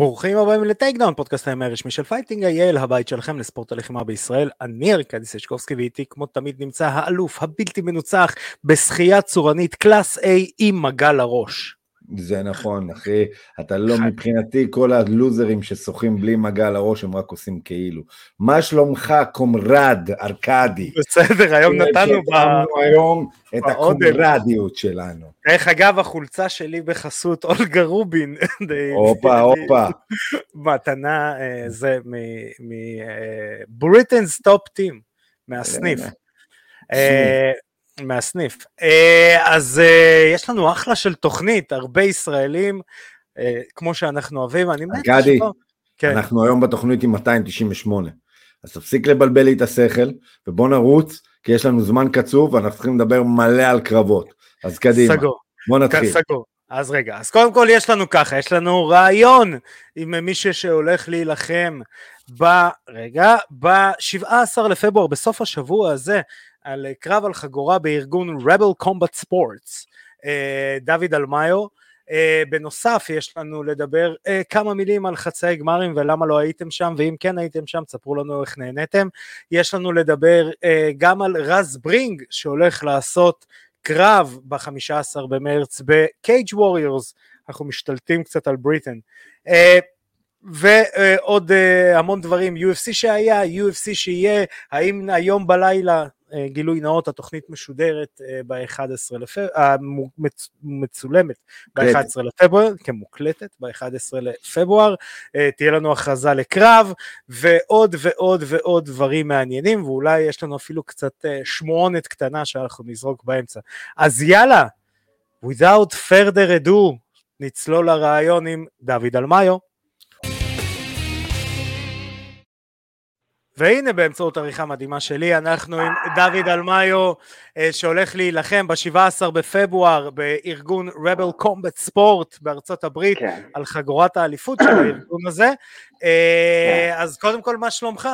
ברוכים הבאים ל Takedown, פודקאסט ה MMA הרשמי של Fighting IL, הבית שלכם לספורט הלחימה בישראל. אני ארקדי סצ'קובסקי ואיתי כמו תמיד נמצא האלוף הבלתי מנוצח בשחייה צורנית class A עם מגע לראש. זה נכון, אחי. אתה לא מבחינתי, כל הלוזרים ששוחים בלי מגע לראש, הם רק עושים כאילו. מה שלומך, comrade, ארקדי? בסדר, היום נתנו ב... היום את הקומרדיות שלנו. דרך אגב, החולצה שלי בחסות אולגה רובין. הופה, הופה. מתנה, אה, זה מבריטנס Top Team, מהסניף. מהסניף. אה, אז אה, יש לנו אחלה של תוכנית, הרבה ישראלים, אה, כמו שאנחנו אוהבים, אני מת גדי, כן. אנחנו היום בתוכנית עם 298, אז תפסיק לבלבל לי את השכל, ובוא נרוץ, כי יש לנו זמן קצוב, ואנחנו צריכים לדבר מלא על קרבות. אז קדימה, סגור. בוא נתחיל. סגור. אז רגע, אז קודם כל יש לנו ככה, יש לנו רעיון עם מישהו שהולך להילחם ב... רגע, ב-17 לפברואר, בסוף השבוע הזה, על קרב על חגורה בארגון Rebel Combat Sports, אה, דוד אלמיו. אה, בנוסף יש לנו לדבר אה, כמה מילים על חצאי גמרים ולמה לא הייתם שם ואם כן הייתם שם תספרו לנו איך נהניתם. יש לנו לדבר גם על רז ברינג שהולך לעשות קרב ב-15 במרץ בקייג' ווריורס, אנחנו משתלטים קצת על בריטן. ועוד המון דברים, UFC שהיה, UFC שיהיה, האם היום בלילה אה, גילוי נאות, התוכנית משודרת אה, ב-11 לפברואר, מצולמת ב-11 לפברואר, כמוקלטת ב-11 לפברואר, אה, תהיה לנו הכרזה לקרב, ועוד ועוד ועוד דברים מעניינים, ואולי יש לנו אפילו קצת שמועונת קטנה שאנחנו נזרוק באמצע. אז יאללה, without further ado, נצלול לרעיון עם דוד אלמיו. והנה באמצעות עריכה מדהימה שלי אנחנו עם דוד אלמיו אה, שהולך להילחם ב-17 בפברואר בארגון Rebel Combat Sport בארצות הברית כן. על חגורת האליפות של הארגון הזה אה, כן. אז קודם כל מה שלומך?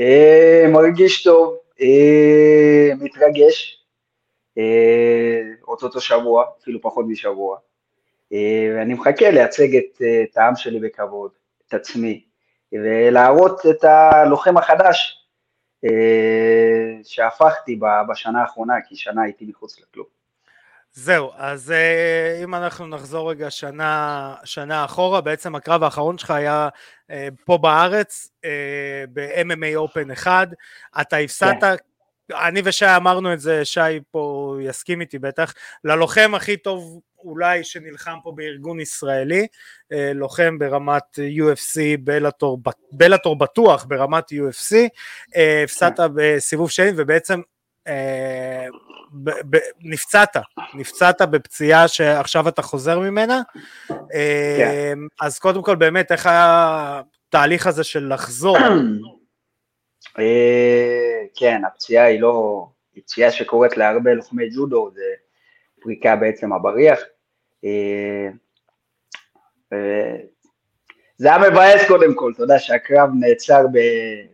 אה, מרגיש טוב, מתרגש, אותו שבוע, אפילו פחות משבוע ואני מחכה לייצג את העם שלי בכבוד, את עצמי ולהראות את הלוחם החדש אה, שהפכתי בשנה האחרונה, כי שנה הייתי מחוץ לכלום. זהו, אז אה, אם אנחנו נחזור רגע שנה, שנה אחורה, בעצם הקרב האחרון שלך היה אה, פה בארץ, ב-MMA Open 1, אתה הפסדת כן. אני ושי אמרנו את זה, שי פה יסכים איתי בטח, ללוחם הכי טוב אולי שנלחם פה בארגון ישראלי, אה, לוחם ברמת UFC, בלאטור, בלאטור בטוח ברמת UFC, אה, הפסדת כן. בסיבוב שני ובעצם אה, ב, ב, נפצעת, נפצעת בפציעה שעכשיו אתה חוזר ממנה, כן. אז קודם כל באמת איך היה התהליך הזה של לחזור? כן, הפציעה היא לא, היא פציעה שקורית להרבה לוחמי ג'ודו, זה פריקה בעצם הבריח. אה, זה היה מבאס קודם כל, אתה יודע שהקרב נעצר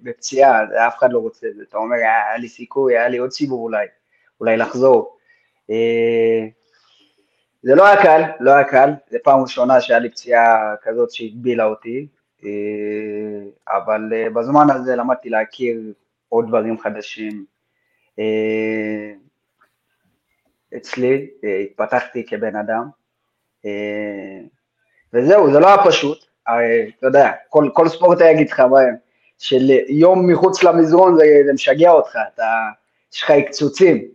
בפציעה, אף אחד לא רוצה את זה, אתה אומר, היה לי סיכוי, היה לי עוד סיבוב אולי, אולי לחזור. אה, זה לא היה קל, לא היה קל, זו פעם ראשונה שהיה לי פציעה כזאת שהגבילה אותי, אה, אבל בזמן הזה למדתי להכיר עוד דברים חדשים. אצלי, התפתחתי כבן אדם, אה, וזהו, זה לא היה פשוט, הרי אתה יודע, כל, כל ספורטאי יגיד לך של יום מחוץ למזרון זה, זה משגע אותך, אתה, יש לך קצוצים.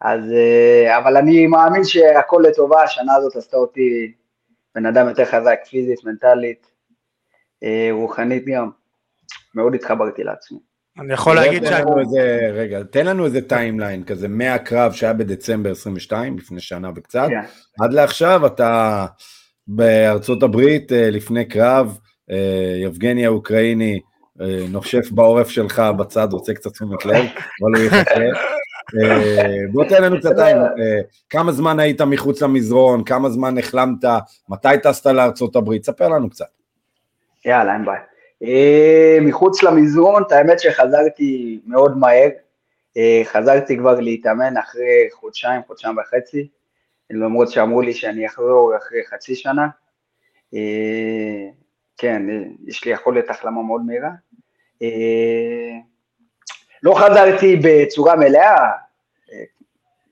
אז, אה, אבל אני מאמין שהכל לטובה, השנה הזאת עשתה אותי בן אדם יותר חזק, פיזית, מנטלית, אה, רוחנית גם. מאוד התחברתי לעצמי. אני יכול להגיד ש... איזה, רגע, תן לנו איזה timeline כזה, מהקרב שהיה בדצמבר 22, לפני שנה וקצת, yeah. כן. עד לעכשיו אתה בארצות הברית אה, לפני קרב, אה, יבגני האוקראיני אה, נושף בעורף שלך בצד, רוצה קצת תשומת לב, אבל הוא יחכה. בוא תן לנו קצת טיים, כמה זמן היית מחוץ למזרון, כמה זמן החלמת, מתי טסת לארצות הברית, ספר לנו קצת. יאללה, אין בעיה. אה, מחוץ למזרון, את האמת שחזרתי מאוד מהר, אה, חזרתי כבר להתאמן אחרי חודשיים, חודשיים וחצי, למרות שאמרו לי שאני אחזור אחרי חצי שנה. כן, יש לי יכולת החלמה מאוד מהירה. לא חזרתי בצורה מלאה,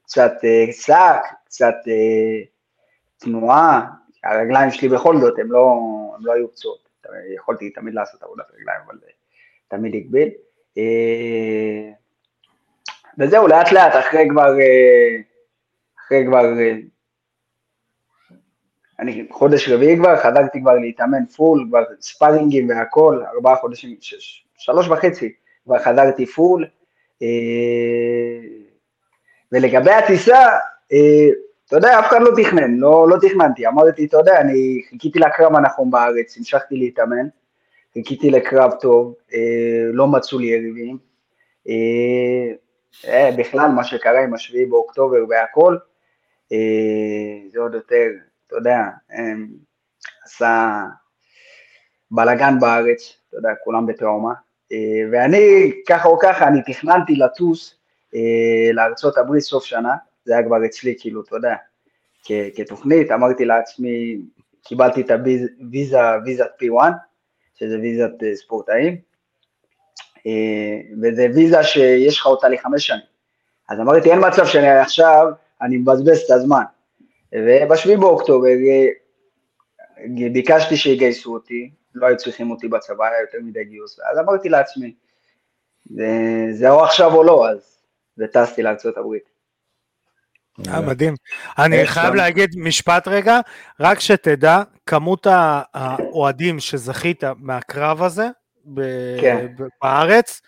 קצת סאק, קצת תנועה, הרגליים שלי בכל זאת, הם לא, לא היו פצועות, יכולתי תמיד לעשות עבודת רגליים, אבל תמיד הגביל. וזהו, לאט לאט, אחרי כבר, אחרי כבר, אני חודש רביעי כבר, חזרתי כבר להתאמן פול, כבר ספארינגים והכל, ארבעה חודשים, שש, שלוש וחצי, כבר חזרתי פול. ולגבי הטיסה, אתה יודע, אף אחד לא תכנן, לא, לא תכננתי, אמרתי, אתה יודע, אני חיכיתי לקרב הנכון בארץ, המשכתי להתאמן, חיכיתי לקרב טוב, אה, לא מצאו לי יריבים. אה, אה, בכלל, מה שקרה עם השביעי באוקטובר והכל, אה, זה עוד יותר, אתה יודע, אה, עשה בלאגן בארץ, אתה יודע, כולם בטראומה. אה, ואני, ככה או ככה, אני תכננתי לטוס אה, לארצות הברית סוף שנה, זה היה כבר אצלי, כאילו, אתה יודע, כתוכנית, אמרתי לעצמי, קיבלתי את הוויזה, ויזת P1, שזה ויזת אה, ספורטאים, אה, וזה ויזה שיש לך אותה לחמש שנים. אז אמרתי, אין מצב שאני עכשיו, אני מבזבז את הזמן. ובשביעי באוקטובר אה, ביקשתי שיגייסו אותי, לא היו צריכים אותי בצבא, היה יותר מדי גיוס, אז אמרתי לעצמי, זה, זה או עכשיו או לא, אז וטסתי לארצות הברית. אה, מדהים. אני חייב להגיד משפט רגע, רק שתדע, כמות האוהדים שזכית מהקרב הזה כן. בארץ,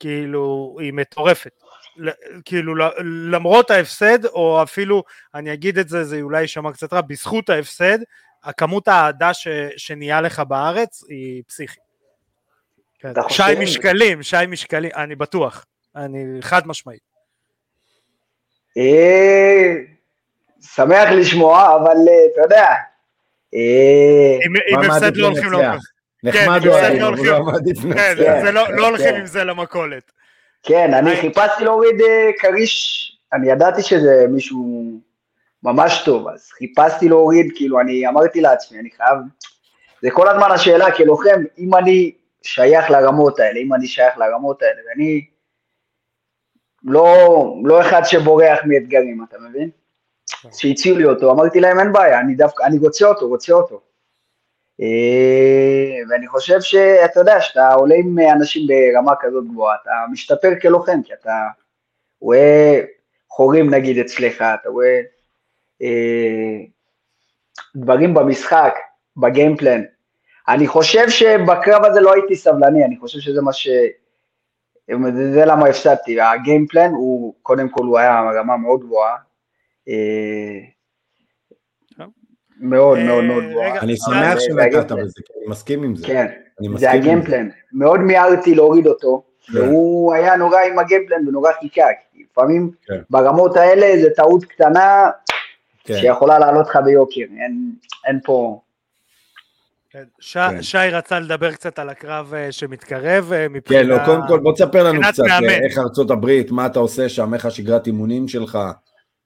כאילו, היא מטורפת. כאילו למרות ההפסד, או אפילו, אני אגיד את זה, זה אולי יישמע קצת רע, בזכות ההפסד, הכמות האהדה שנהיה לך בארץ היא פסיכית. שי משקלים, שי משקלים, אני בטוח, אני חד משמעית. אה, שמח לשמוע, אבל אה, אתה יודע. אה, אם הפסד לא הולכים למכולת. נחמד הוא היה, הוא לא מעדיף לנצח. כן, לא, לא הולכים עם זה למכולת. כן, אני חיפשתי להוריד כריש, אני ידעתי שזה מישהו ממש טוב, אז חיפשתי להוריד, כאילו, אני אמרתי לעצמי, אני חייב, זה כל הזמן השאלה כלוחם, אם אני שייך לרמות האלה, אם אני שייך לרמות האלה, ואני לא, לא אחד שבורח מאתגרים, אתה מבין? כן. שהציעו לי אותו, אמרתי להם אין בעיה, אני דווקא, אני רוצה אותו, רוצה אותו. אה, ואני חושב שאתה יודע, שאתה עולה עם אנשים ברמה כזאת גבוהה, אתה משתפר כלוחם, כי אתה רואה חורים נגיד אצלך, אתה רואה אה, דברים במשחק, בגיימפלן. אני חושב שבקרב הזה לא הייתי סבלני, אני חושב שזה מה ש... זה למה הפסדתי, הגיימפלן הוא, קודם כל הוא היה רמה מאוד גבוהה, אה, מאוד מאוד מאוד אה, גבוהה. אני שמח שנקעת בזה, כי אני מסכים עם זה. כן, זה הגיימפלן, מאוד מיהרתי להוריד אותו, כן. והוא היה נורא עם הגיימפלן ונורא חיכה, כי לפעמים כן. ברמות האלה זה טעות קטנה כן. שיכולה לעלות לך ביוקר, אין פה... כן. ש... כן. שי רצה לדבר קצת על הקרב אה, שמתקרב אה, מבחינה... כן, לא, קודם כל בוא תספר לנו קצת מאמן. אה, איך ארצות הברית, מה אתה עושה שם, איך השגרת אימונים שלך.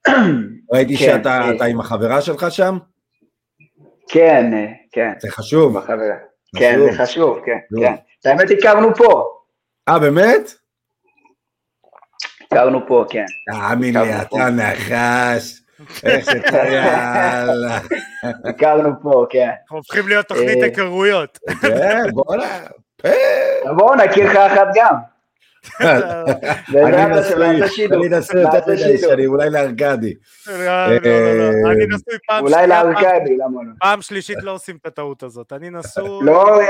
ראיתי כן, שאתה אה... עם החברה שלך שם? כן, כן. זה חשוב. בחברה. כן, זה חשוב, כן, כן. האמת הכרנו פה. אה, באמת? הכרנו פה, כן. תאמין לי, אתה נחש. שאתה, יאללה. הכרנו פה, כן. אנחנו הופכים להיות תוכנית אה, היכרויות. כן, בוא'נה. בואו נכיר לך אחת גם. אני נשוי יותר מדי שנים, אולי לארכדי. לא, לא, לא, אני נשוי פעם אולי לארכדי, למה לא? פעם שלישית לא עושים את הטעות הזאת. אני נשוי... לא,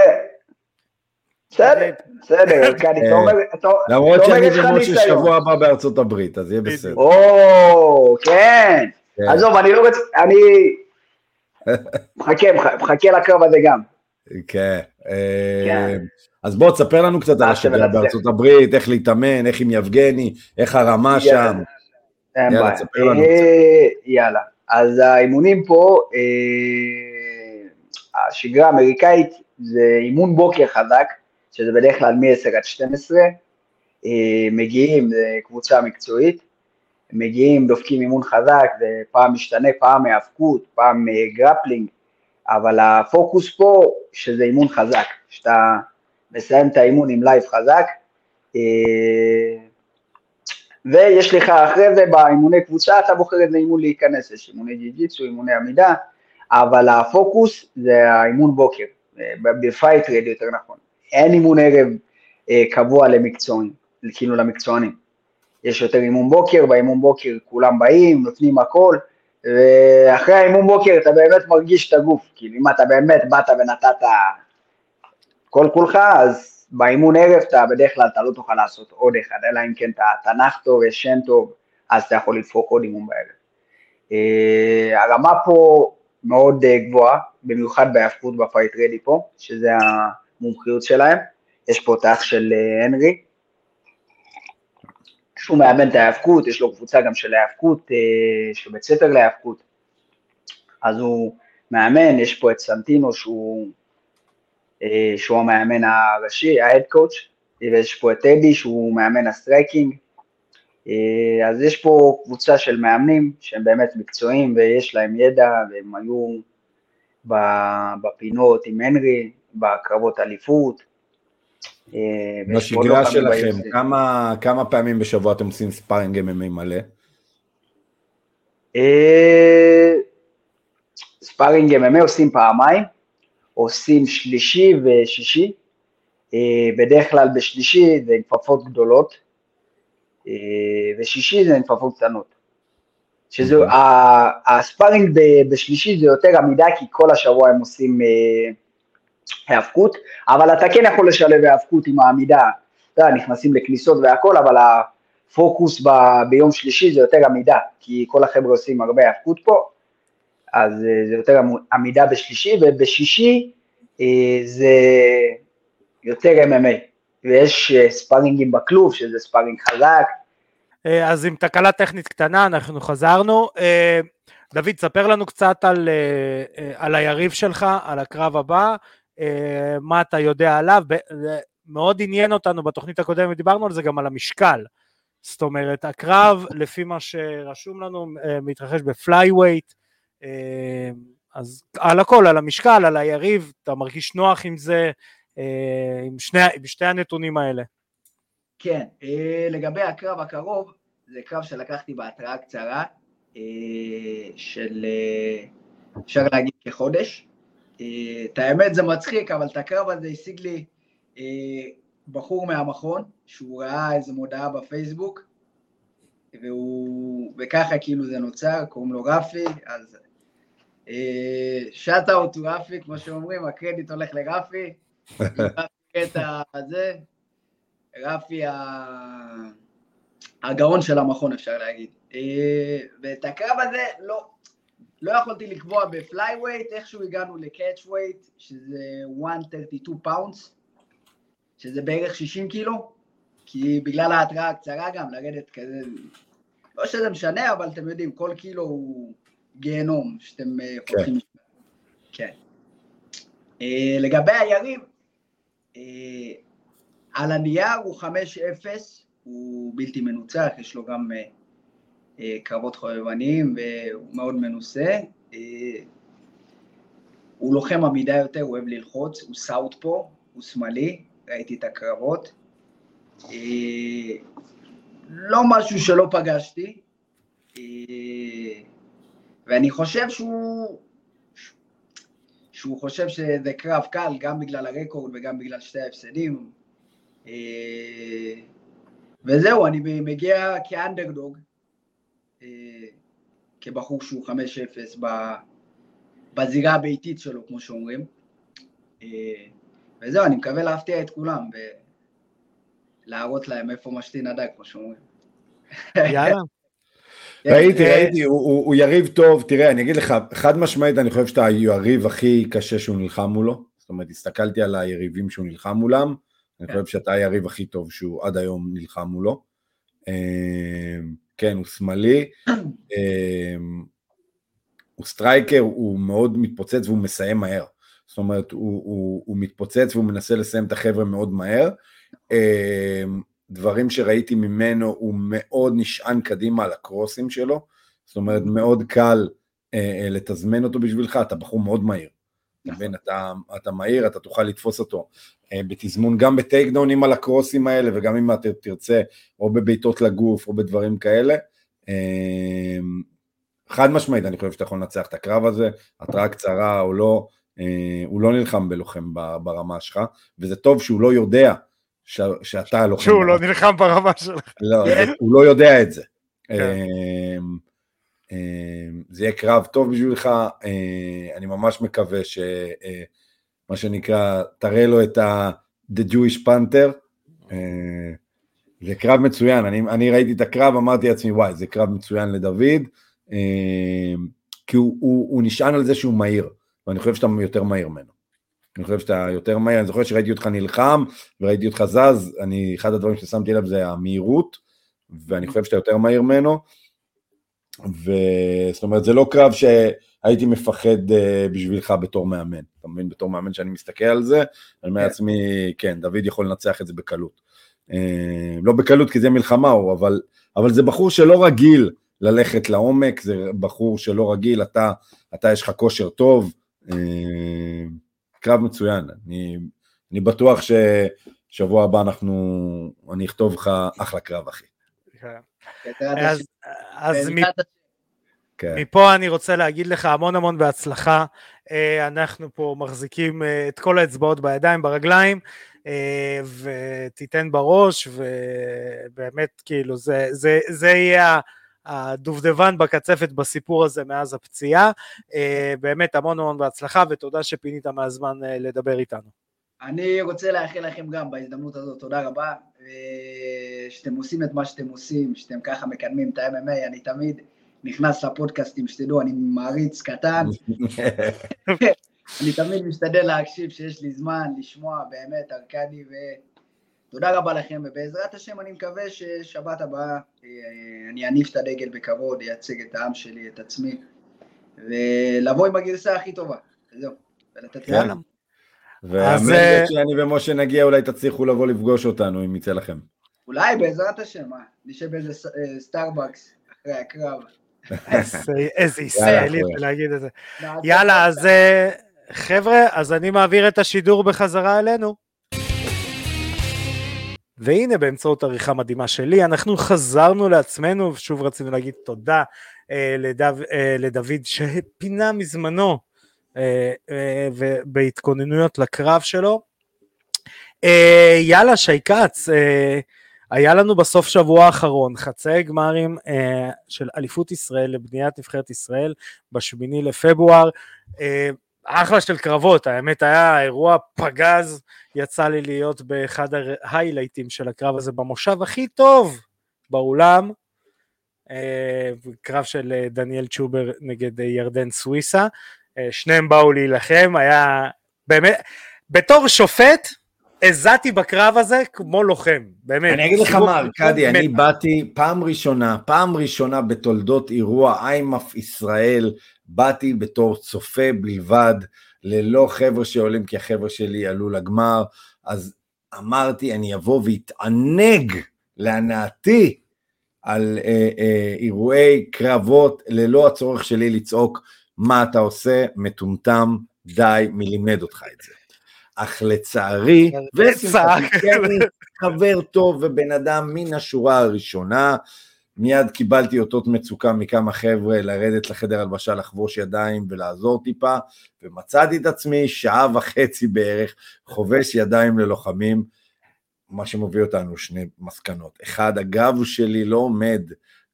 בסדר, בסדר, ארכדי, אתה אומר... למרות שאני ומשה שבוע הבא בארצות הברית, אז יהיה בסדר. או, כן. כן. עזוב, אני לא רוצה, אני מחכה, מחכה לקרב הזה גם. כן. אה, כן. אז בוא תספר לנו קצת על השגרה בארצות הברית, איך להתאמן, איך עם יבגני, איך הרמה שם. יאללה, תספר לנו אה, קצת. יאללה, אז האימונים פה, אה, השגרה האמריקאית זה אימון בוקר חזק, שזה בדרך כלל מ-10 עד 12, מגיעים, זה קבוצה מקצועית, מגיעים, דופקים אימון חזק, זה פעם משתנה, פעם היאבקות, פעם grappling, אבל הפוקוס פה, שזה אימון חזק, שאתה מסיים את האימון עם live חזק, ויש לך אחרי זה באימוני קבוצה, אתה בוחר איזה אימון להיכנס, יש אימוני ג'י-ג'יצו, אימוני עמידה, אבל הפוקוס זה האימון בוקר, ב Fight Ready יותר נכון. אין אימון ערב אה, קבוע למקצוענים, כאילו למקצוענים. יש יותר אימון בוקר, באימון בוקר כולם באים, נותנים הכל, ואחרי האימון בוקר אתה באמת מרגיש את הגוף, כאילו אם אתה באמת באת ונתת כל כולך, אז באימון ערב אתה בדרך כלל אתה לא תוכל לעשות עוד אחד, אלא אם כן אתה תנח טוב, ישן טוב, אז אתה יכול לדפוק עוד אימון בערב. אה, הרמה פה מאוד אה, גבוהה, במיוחד בהיאבקות בפייט רדי פה, שזה המומחיות שלהם. יש פה את של אה, הנרי, שהוא מאמן את ההיאבקות, יש לו קבוצה גם של ההיאבקות, יש לו בית ספר להיאבקות, אז הוא מאמן, יש פה את סנטינו שהוא, שהוא המאמן הראשי, ה head coach, ויש פה את טדי שהוא מאמן ה striking, אה, אז יש פה קבוצה של מאמנים שהם באמת מקצועיים ויש להם ידע והם היו בפינות עם הנרי, בקרבות אליפות. אה, בשגרה שלכם, כמה, כמה פעמים בשבוע אתם עושים sparring MMA מלא? אה, sparring MMA עושים פעמיים, עושים שלישי ושישי, בדרך כלל בשלישי זה עם כפפות גדולות, אה, ושישי זה כפפות קטנות. שזה, אוקיי. ה sparring בשלישי זה יותר עמידה, כי כל השבוע הם עושים אה, היאבקות, אבל אתה כן יכול לשלב היאבקות עם העמידה, אתה יודע, נכנסים לכניסות והכל, אבל הפוקוס ב, ביום שלישי זה יותר עמידה, כי כל החבר'ה עושים הרבה היאבקות פה, אז אה, זה יותר עמידה בשלישי, ובשישי זה יותר MMA. ויש אה, ספארינגים בכלוב, שזה ספארינג חזק. אה, אז עם תקלה טכנית קטנה, אנחנו חזרנו. אה, דוד, ספר לנו קצת על, על היריב שלך, על הקרב הבא, מה אתה יודע עליו. מאוד עניין אותנו בתוכנית הקודמת, דיברנו על זה גם על המשקל. זאת אומרת, הקרב, לפי מה שרשום לנו, מתרחש בפלייווייט, אז על הכל, על המשקל, על היריב, אתה מרגיש נוח עם זה, אה, עם, שני, עם שתי הנתונים האלה. כן, אה, לגבי הקרב הקרוב, זה קרב שלקחתי בהתראה קצרה אה, של, אפשר להגיד כחודש. את האמת זה מצחיק, אבל את הקרב הזה השיג לי בחור מהמכון, שהוא ראה איזו מודעה בפייסבוק, והוא, וככה כאילו זה נוצר, קוראים לו רפי, אז שאט אאוט רפי, כמו שאומרים, הקרדיט הולך לרפי, קטע הזה, רפי הגאון של המכון אפשר להגיד. אה, ואת הקרב הזה לא, לא יכולתי לקבוע ב flyweight, איכשהו הגענו ל catchweight, שזה 132 pounds, שזה בערך 60 קילו, כי בגלל ההתראה הקצרה גם, לרדת כזה, לא שזה משנה, אבל אתם יודעים, כל קילו הוא גיהנום שאתם אה, כן. כן. אה, לגבי היריב, אה, על הנייר הוא 5-0, הוא בלתי מנוצח, יש לו גם קרבות חובבניים והוא מאוד מנוסה. הוא לוחם עמידה יותר, הוא אוהב ללחוץ, הוא סאוט פה, הוא שמאלי, ראיתי את הקרבות. לא משהו שלא פגשתי, ואני חושב שהוא שהוא חושב שזה קרב קל, גם בגלל הרקורד וגם בגלל שתי ההפסדים. אה, וזהו, אני מגיע כאנדרדוג, אה, כבחור שהוא 5-0 בזירה הביתית שלו, כמו שאומרים. אה, וזהו, אני מקווה להפתיע את כולם ולהראות להם איפה משתין הדג, כמו שאומרים. יאללה. ראיתי, אה, ראיתי, הוא יריב טוב, תראה, אני אגיד לך, חד משמעית, אני חושב שאתה היריב הכי קשה שהוא נלחם מולו, זאת אומרת, הסתכלתי על היריבים שהוא נלחם מולם, אני כן. חושב שאתה היריב הכי טוב שהוא עד היום נלחם מולו. כן, הוא שמאלי, אה, הוא striker, הוא מאוד מתפוצץ והוא מסיים מהר. זאת אומרת, הוא, הוא, הוא מתפוצץ והוא מנסה לסיים את החבר'ה מאוד מהר. דברים שראיתי ממנו, הוא מאוד נשען קדימה על הקרוסים שלו, זאת אומרת מאוד קל אה, אה, לתזמן אותו בשבילך, אתה בחור מאוד מהיר, אתה מבין, אתה, אתה מהיר, אתה תוכל לתפוס אותו אה, בתזמון גם בטייק דאונים על הקרוסים האלה וגם אם אתה תרצה או בבעיטות לגוף או בדברים כאלה. אה, חד משמעית אני חושב שאתה יכול לנצח את הקרב הזה, התראה קצרה או לא, אה, הוא לא נלחם בלוחם ברמה שלך, וזה טוב שהוא לא יודע ש, שאתה לוחם. שהוא לא נלחם ברמה שלך. לא, הוא לא יודע את זה. כן. זה יהיה קרב טוב בשבילך, אני ממש מקווה ש... מה שנקרא, תראה לו את ה-The Jewish Panther. אה, זה קרב מצוין, אני, אני ראיתי את הקרב, אמרתי לעצמי, וואי, זה קרב מצוין לדוד, אה, כי הוא, הוא, הוא נשען על זה שהוא מהיר, ואני חושב שאתה יותר מהיר ממנו. אני חושב שאתה יותר מהיר, אני זוכר שראיתי אותך נלחם, וראיתי אותך זז, אני, אחד הדברים ששמתי לב זה המהירות, ואני חושב שאתה יותר מהיר ממנו, וזאת אומרת, זה לא קרב ש... הייתי מפחד uh, בשבילך בתור מאמן, אתה מבין? בתור מאמן שאני מסתכל על זה, אני אומר כן. לעצמי, כן, דוד יכול לנצח את זה בקלות. Uh, לא בקלות כי זה מלחמה הוא, אבל, אבל זה בחור שלא רגיל ללכת לעומק, זה בחור שלא רגיל, אתה, אתה יש לך כושר טוב, uh, קרב מצוין, אני, אני בטוח ששבוע הבא אנחנו, אני אכתוב לך אחלה קרב אחי. כן. אז, אז כן. מפה אני רוצה להגיד לך המון המון בהצלחה. אה, אנחנו פה מחזיקים אה, את כל האצבעות בידיים, ברגליים, אה, ותיתן בראש, ובאמת, כאילו, זה, זה, זה יהיה הדובדבן בקצפת בסיפור הזה מאז הפציעה. באמת המון המון בהצלחה, ותודה שפינית מהזמן לדבר איתנו. אני רוצה לאחל לכם גם בהזדמנות הזאת, תודה רבה, שאתם עושים את מה שאתם עושים, שאתם ככה מקדמים את ה-MMA, אני תמיד... נכנס לפודקאסטים, שתדעו, אני מעריץ קטן. אני תמיד משתדל להקשיב שיש לי זמן לשמוע באמת, ארכדי, ותודה רבה לכם, ובעזרת השם אני מקווה ששבת הבאה אה, אני אניף את הדגל בכבוד, אייצג את העם שלי, את עצמי, ולבוא עם הגרסה הכי טובה, זהו, ולתת יאללה. והמנגט אה, שאני ומשה נגיע, אולי תצליחו לבוא לפגוש אותנו, אם יצא לכם. אולי, בעזרת השם, מה? נשב באיזה אה, סטארבקס אחרי הקרב. איזה ישראלי להגיד את זה. יאללה, אז אה, חבר'ה, אז אני מעביר את השידור בחזרה אלינו. והנה באמצעות עריכה מדהימה שלי אנחנו חזרנו לעצמנו ושוב רצינו להגיד תודה אה, לדו, אה, לדוד שפינה מזמנו אה, אה, ובהתכוננויות לקרב שלו. אה, יאללה שי כץ, אה, היה לנו בסוף שבוע האחרון חצאי גמרים אה, של אליפות ישראל לבניית נבחרת ישראל בשמיני לפברואר. אה, אחלה של קרבות, האמת היה אירוע פגז, יצא לי להיות באחד ההיילייטים של הקרב הזה במושב הכי טוב באולם, אה, קרב של אה, דניאל צ'ובר נגד אה, ירדן סוויסה, אה, שניהם באו להילחם, היה באמת, בתור שופט, הזעתי בקרב הזה כמו לוחם, באמת. אני אגיד לך מה, ארכדי, אני באתי פעם ראשונה, פעם ראשונה בתולדות אירוע איימאף ישראל, באתי בתור צופה בלבד, ללא חבר'ה שעולים, כי החבר'ה שלי עלו לגמר, אז אמרתי, אני אבוא ואתענג להנאתי על אה, אה, אירועי קרבות, ללא הצורך שלי לצעוק, מה אתה עושה, מטומטם, די, מי לימד אותך את זה. אך לצערי, חבר טוב ובן אדם מן השורה הראשונה, מיד קיבלתי אותות מצוקה מכמה חבר'ה לרדת לחדר הלבשה, לחבוש ידיים ולעזור טיפה, ומצאתי את עצמי שעה וחצי בערך חובש ידיים ללוחמים, מה שמוביל אותנו שני מסקנות. אחד, הגב שלי לא עומד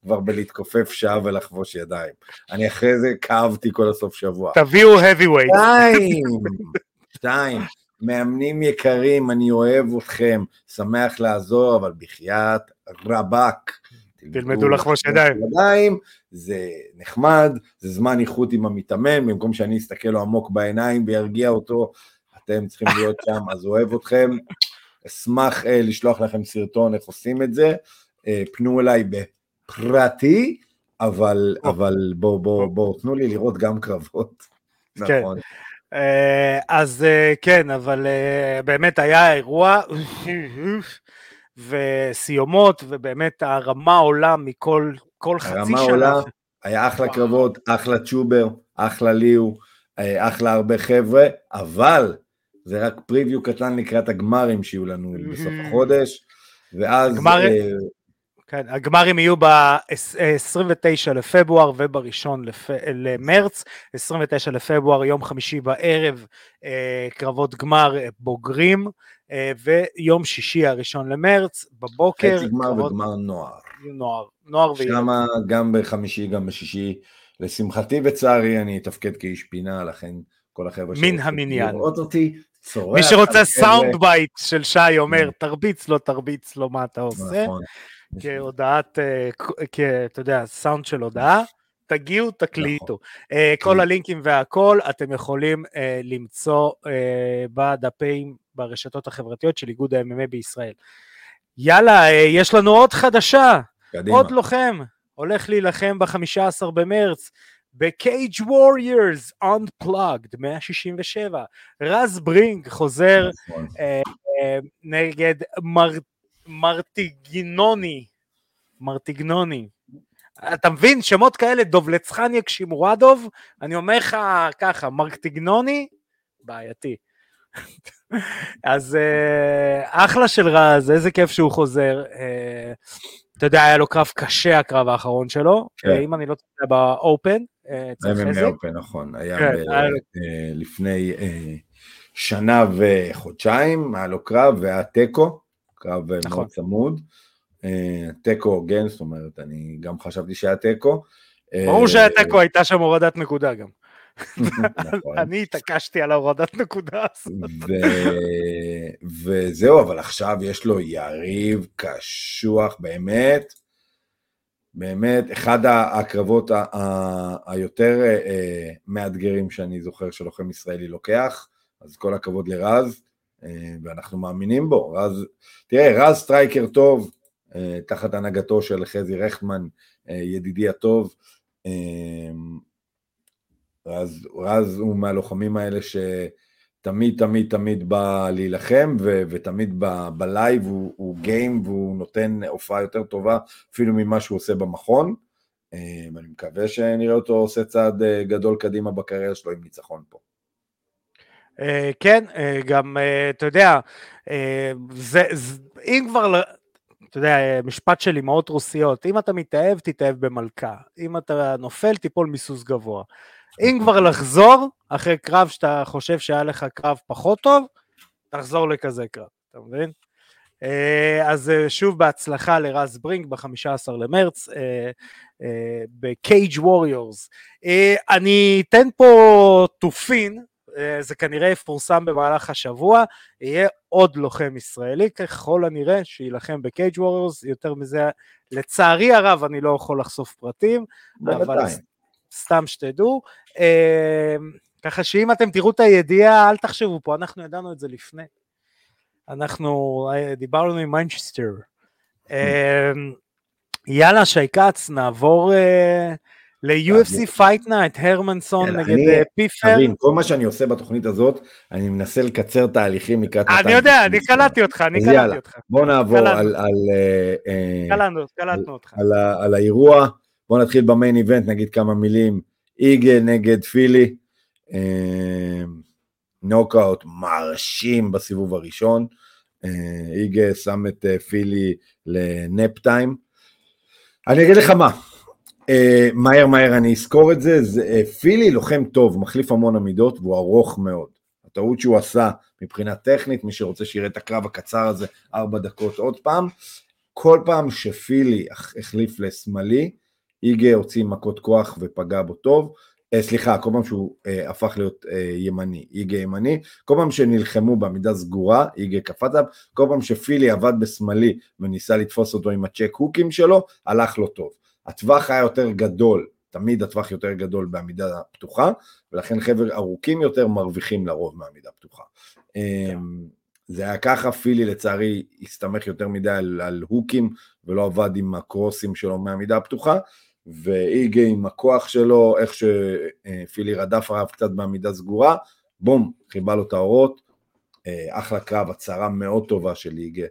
כבר בלהתכופף שעה ולחבוש ידיים. אני אחרי זה כאבתי כל הסוף שבוע. תביאו heavyweight. שתיים, שתיים. מאמנים יקרים, אני אוהב אתכם, שמח לעזור, אבל בחייאת רבאק. תלמדו לחבוש ידיים. ידיים. זה נחמד, זה זמן איכות עם המתאמן, במקום שאני אסתכל לו עמוק בעיניים וירגיע אותו, אתם צריכים להיות שם, אז אוהב אתכם. אשמח uh, לשלוח לכם סרטון איך עושים את זה, uh, פנו אליי בפרטי, אבל, אבל בואו, בואו, בואו, תנו לי לראות גם קרבות. כן. נכון. אה, אז אה, כן, אבל אה, באמת היה אירוע וסיומות, ובאמת הרמה עולה מכל כל חצי שנה. הרמה עולה, היה אחלה קרבות, אחלה צ'ובר, אחלה ליהו. אחלה הרבה חבר'ה, אבל זה רק פריוויו קטן לקראת הגמרים שיהיו לנו בסוף החודש, ואז... הגמר... כן, הגמרים יהיו ב-29 לפברואר ובראשון לפ... למרץ, 29 לפברואר, יום חמישי בערב, קרבות גמר בוגרים, ויום שישי הראשון למרץ, בבוקר. חצי גמר קרבות... וגמר נוער. נוער, נוער וילדים. שמה גם בחמישי, גם בשישי. לשמחתי וצערי אני אתפקד כאיש פינה, לכן כל החבר'ה מן המניין. לראות אותי, צורח. מי שרוצה soundbite של שי אומר, תרביץ לו, תרביץ לו, מה אתה עושה? נכון. כהודעת, אתה יודע, סאונד של הודעה. תגיעו, תקליטו. נכון. כל הלינקים והכל אתם יכולים למצוא בדפים ברשתות החברתיות של איגוד ה-MMA בישראל. יאללה, יש לנו עוד חדשה. קדימה. עוד לוחם. הולך להילחם ב-15 במרץ ב-Cage Warriors Unplugged 167. רז ברינג חוזר נכון. אה, אה, נגד מר, מרטיגינוני. מרטיגנוני. אתה מבין? שמות כאלה, דובלצחניאק שימורדוב, אני אומר לך ככה, מרטיגנוני, בעייתי. אז אה, אחלה של רז, איזה כיף שהוא חוזר. אה, אתה יודע, היה לו קרב קשה הקרב האחרון שלו, כן. אם אני לא טועה באופן, אצל חזי. באופן, נכון, היה כן, ב- היה... אה, לפני אה, שנה וחודשיים, היה לו קרב והיה תיקו, קרב נכון. מאוד צמוד. אה, תיקו הוגן, זאת אומרת, אני גם חשבתי שהיה תיקו. ברור שהיה תיקו, הייתה שם הורדת נקודה גם. נכון. אני התעקשתי על ההורדת נקודה הזאת. וזהו, אבל עכשיו יש לו יריב קשוח, באמת, באמת, אחד הקרבות היותר אה, מאתגרים שאני זוכר שלוחם ישראלי לוקח, אז כל הכבוד לרז, אה, ואנחנו מאמינים בו. רז, תראה, רז striker טוב, אה, תחת הנהגתו של חזי רכטמן, ידידי הטוב, רז, רז הוא מהלוחמים האלה שתמיד תמיד תמיד בא להילחם ו, ותמיד ב, ב live הוא, הוא game והוא נותן הופעה יותר טובה אפילו ממה שהוא עושה במכון. אה, ואני מקווה שנראה אותו עושה צעד אה, גדול קדימה בקריירה שלו עם ניצחון פה. אה, כן, גם, אתה יודע, זה, אם כבר, אתה יודע, משפט של אמהות רוסיות, אם אתה מתאהב, תתאהב במלכה, אם אתה נופל, תיפול מסוס גבוה. אם כבר לחזור, אחרי קרב שאתה חושב שהיה לך קרב פחות טוב, תחזור לכזה קרב, אתה מבין? אה, אז אה, שוב בהצלחה לרז ברינק ב-15 למרץ Warriors. אה, אני אתן פה תופין, זה כנראה יפורסם במהלך השבוע, יהיה עוד לוחם ישראלי ככל הנראה שיילחם ב-Cage Warriors, יותר מזה לצערי הרב אני לא יכול לחשוף פרטים, אבל סתם שתדעו. אמ, ככה שאם אתם תראו את הידיעה, אל תחשבו פה, אנחנו ידענו את זה לפני. אנחנו אה, דיברנו עם מיינצ'סטר. יאללה, שי כץ, נעבור אה, ל-UFC Fight Night, הרמנסון נגד אה, פיפר. תבין, כל מה שאני עושה בתוכנית הזאת, אני מנסה לקצר תהליכים לקראת... אני יודע, אני קלטתי אותך, אני קלטתי אותך. בוא נעבור על... קלטנו אותך. על האירוע. בואו נתחיל ב main event, נגיד כמה מילים. איגה נגד פילי, אה, נוקאוט מרשים בסיבוב הראשון. אה, איגה שם את אה, פילי לנפ טיים. אני אגיד לך מה, מהר מהר אני אזכור את זה, זה פילי לוחם טוב, מחליף המון עמידות והוא ארוך מאוד. הטעות שהוא עשה מבחינה טכנית, מי שרוצה שיראה את הקרב הקצר הזה ארבע דקות עוד פעם, כל פעם שפילי החליף לשמאלי, איגה הוציא מכות כוח ופגע בו טוב, אה, סליחה, כל פעם שהוא אה, הפך להיות אה, ימני, איגה ימני, כל פעם שנלחמו בעמידה סגורה, איגה קפץ עליו, כל פעם שפילי עבד בשמאלי וניסה לתפוס אותו עם הצ'ק הוקים שלו, הלך לו טוב. הטווח היה יותר גדול, תמיד הטווח יותר גדול בעמידה פתוחה, ולכן חבר ארוכים יותר מרוויחים לרוב מעמידה פתוחה. כן. זה היה ככה, פילי לצערי הסתמך יותר מדי על, על הוקים ולא עבד עם הקרוסים שלו מעמידה הפתוחה, ואיגה עם הכוח שלו, איך שפילי רדף עליו קצת בעמידה סגורה, בום, כיבה לו את האורות, אה, אחלה קרב, הצהרה מאוד טובה של איגה,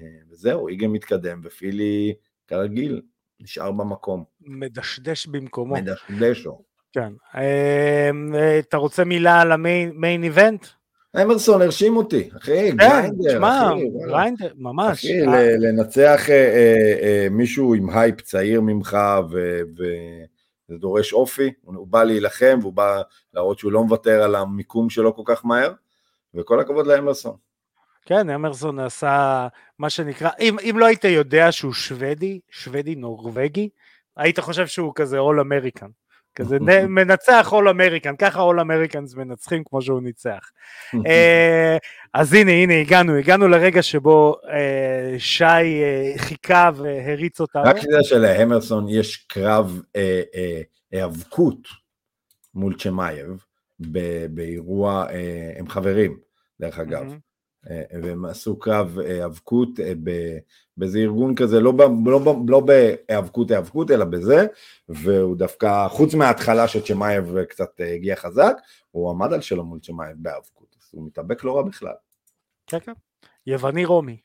אה, וזהו, איגה מתקדם, ופילי, כרגיל, נשאר במקום. מדשדש במקומו. מדשדש לו. כן. אתה רוצה מילה על ה main event? הרמנסון הרשים אותי, אחי, כן, grinder, אחי, grinder, ממש. אחי, לנצח אה, אה, אה, מישהו עם הייפ צעיר ממך וזה דורש אופי, הוא בא להילחם והוא בא להראות שהוא לא מוותר על המיקום שלו כל כך מהר, וכל הכבוד להרמנסון. כן, הרמנסון עשה מה שנקרא, אם, אם לא היית יודע שהוא שוודי, שוודי נורווגי, היית חושב שהוא כזה all American. כזה מנצח all American, ככה all Americans מנצחים כמו שהוא ניצח. אה, אז הנה, הנה, הגענו, הגענו לרגע שבו אה, שי אה, חיכה והריץ אותנו. רק שתדע שלהרמנסון יש קרב אה, אה, היאבקות מול צ'מאייב ב- באירוע, אה, הם חברים, דרך אגב. אה, והם עשו קרב אה, היאבקות אה, ב- באיזה ארגון כזה, לא, לא, לא בהיאבקות היאבקות, אלא בזה, והוא דווקא, חוץ מההתחלה שצ'מאייב קצת אה, הגיע חזק, הוא עמד על שלו מול צ'מאייב בהיאבקות, אז הוא מתאבק לא רע בכלל. כן, כן. יווני רומי.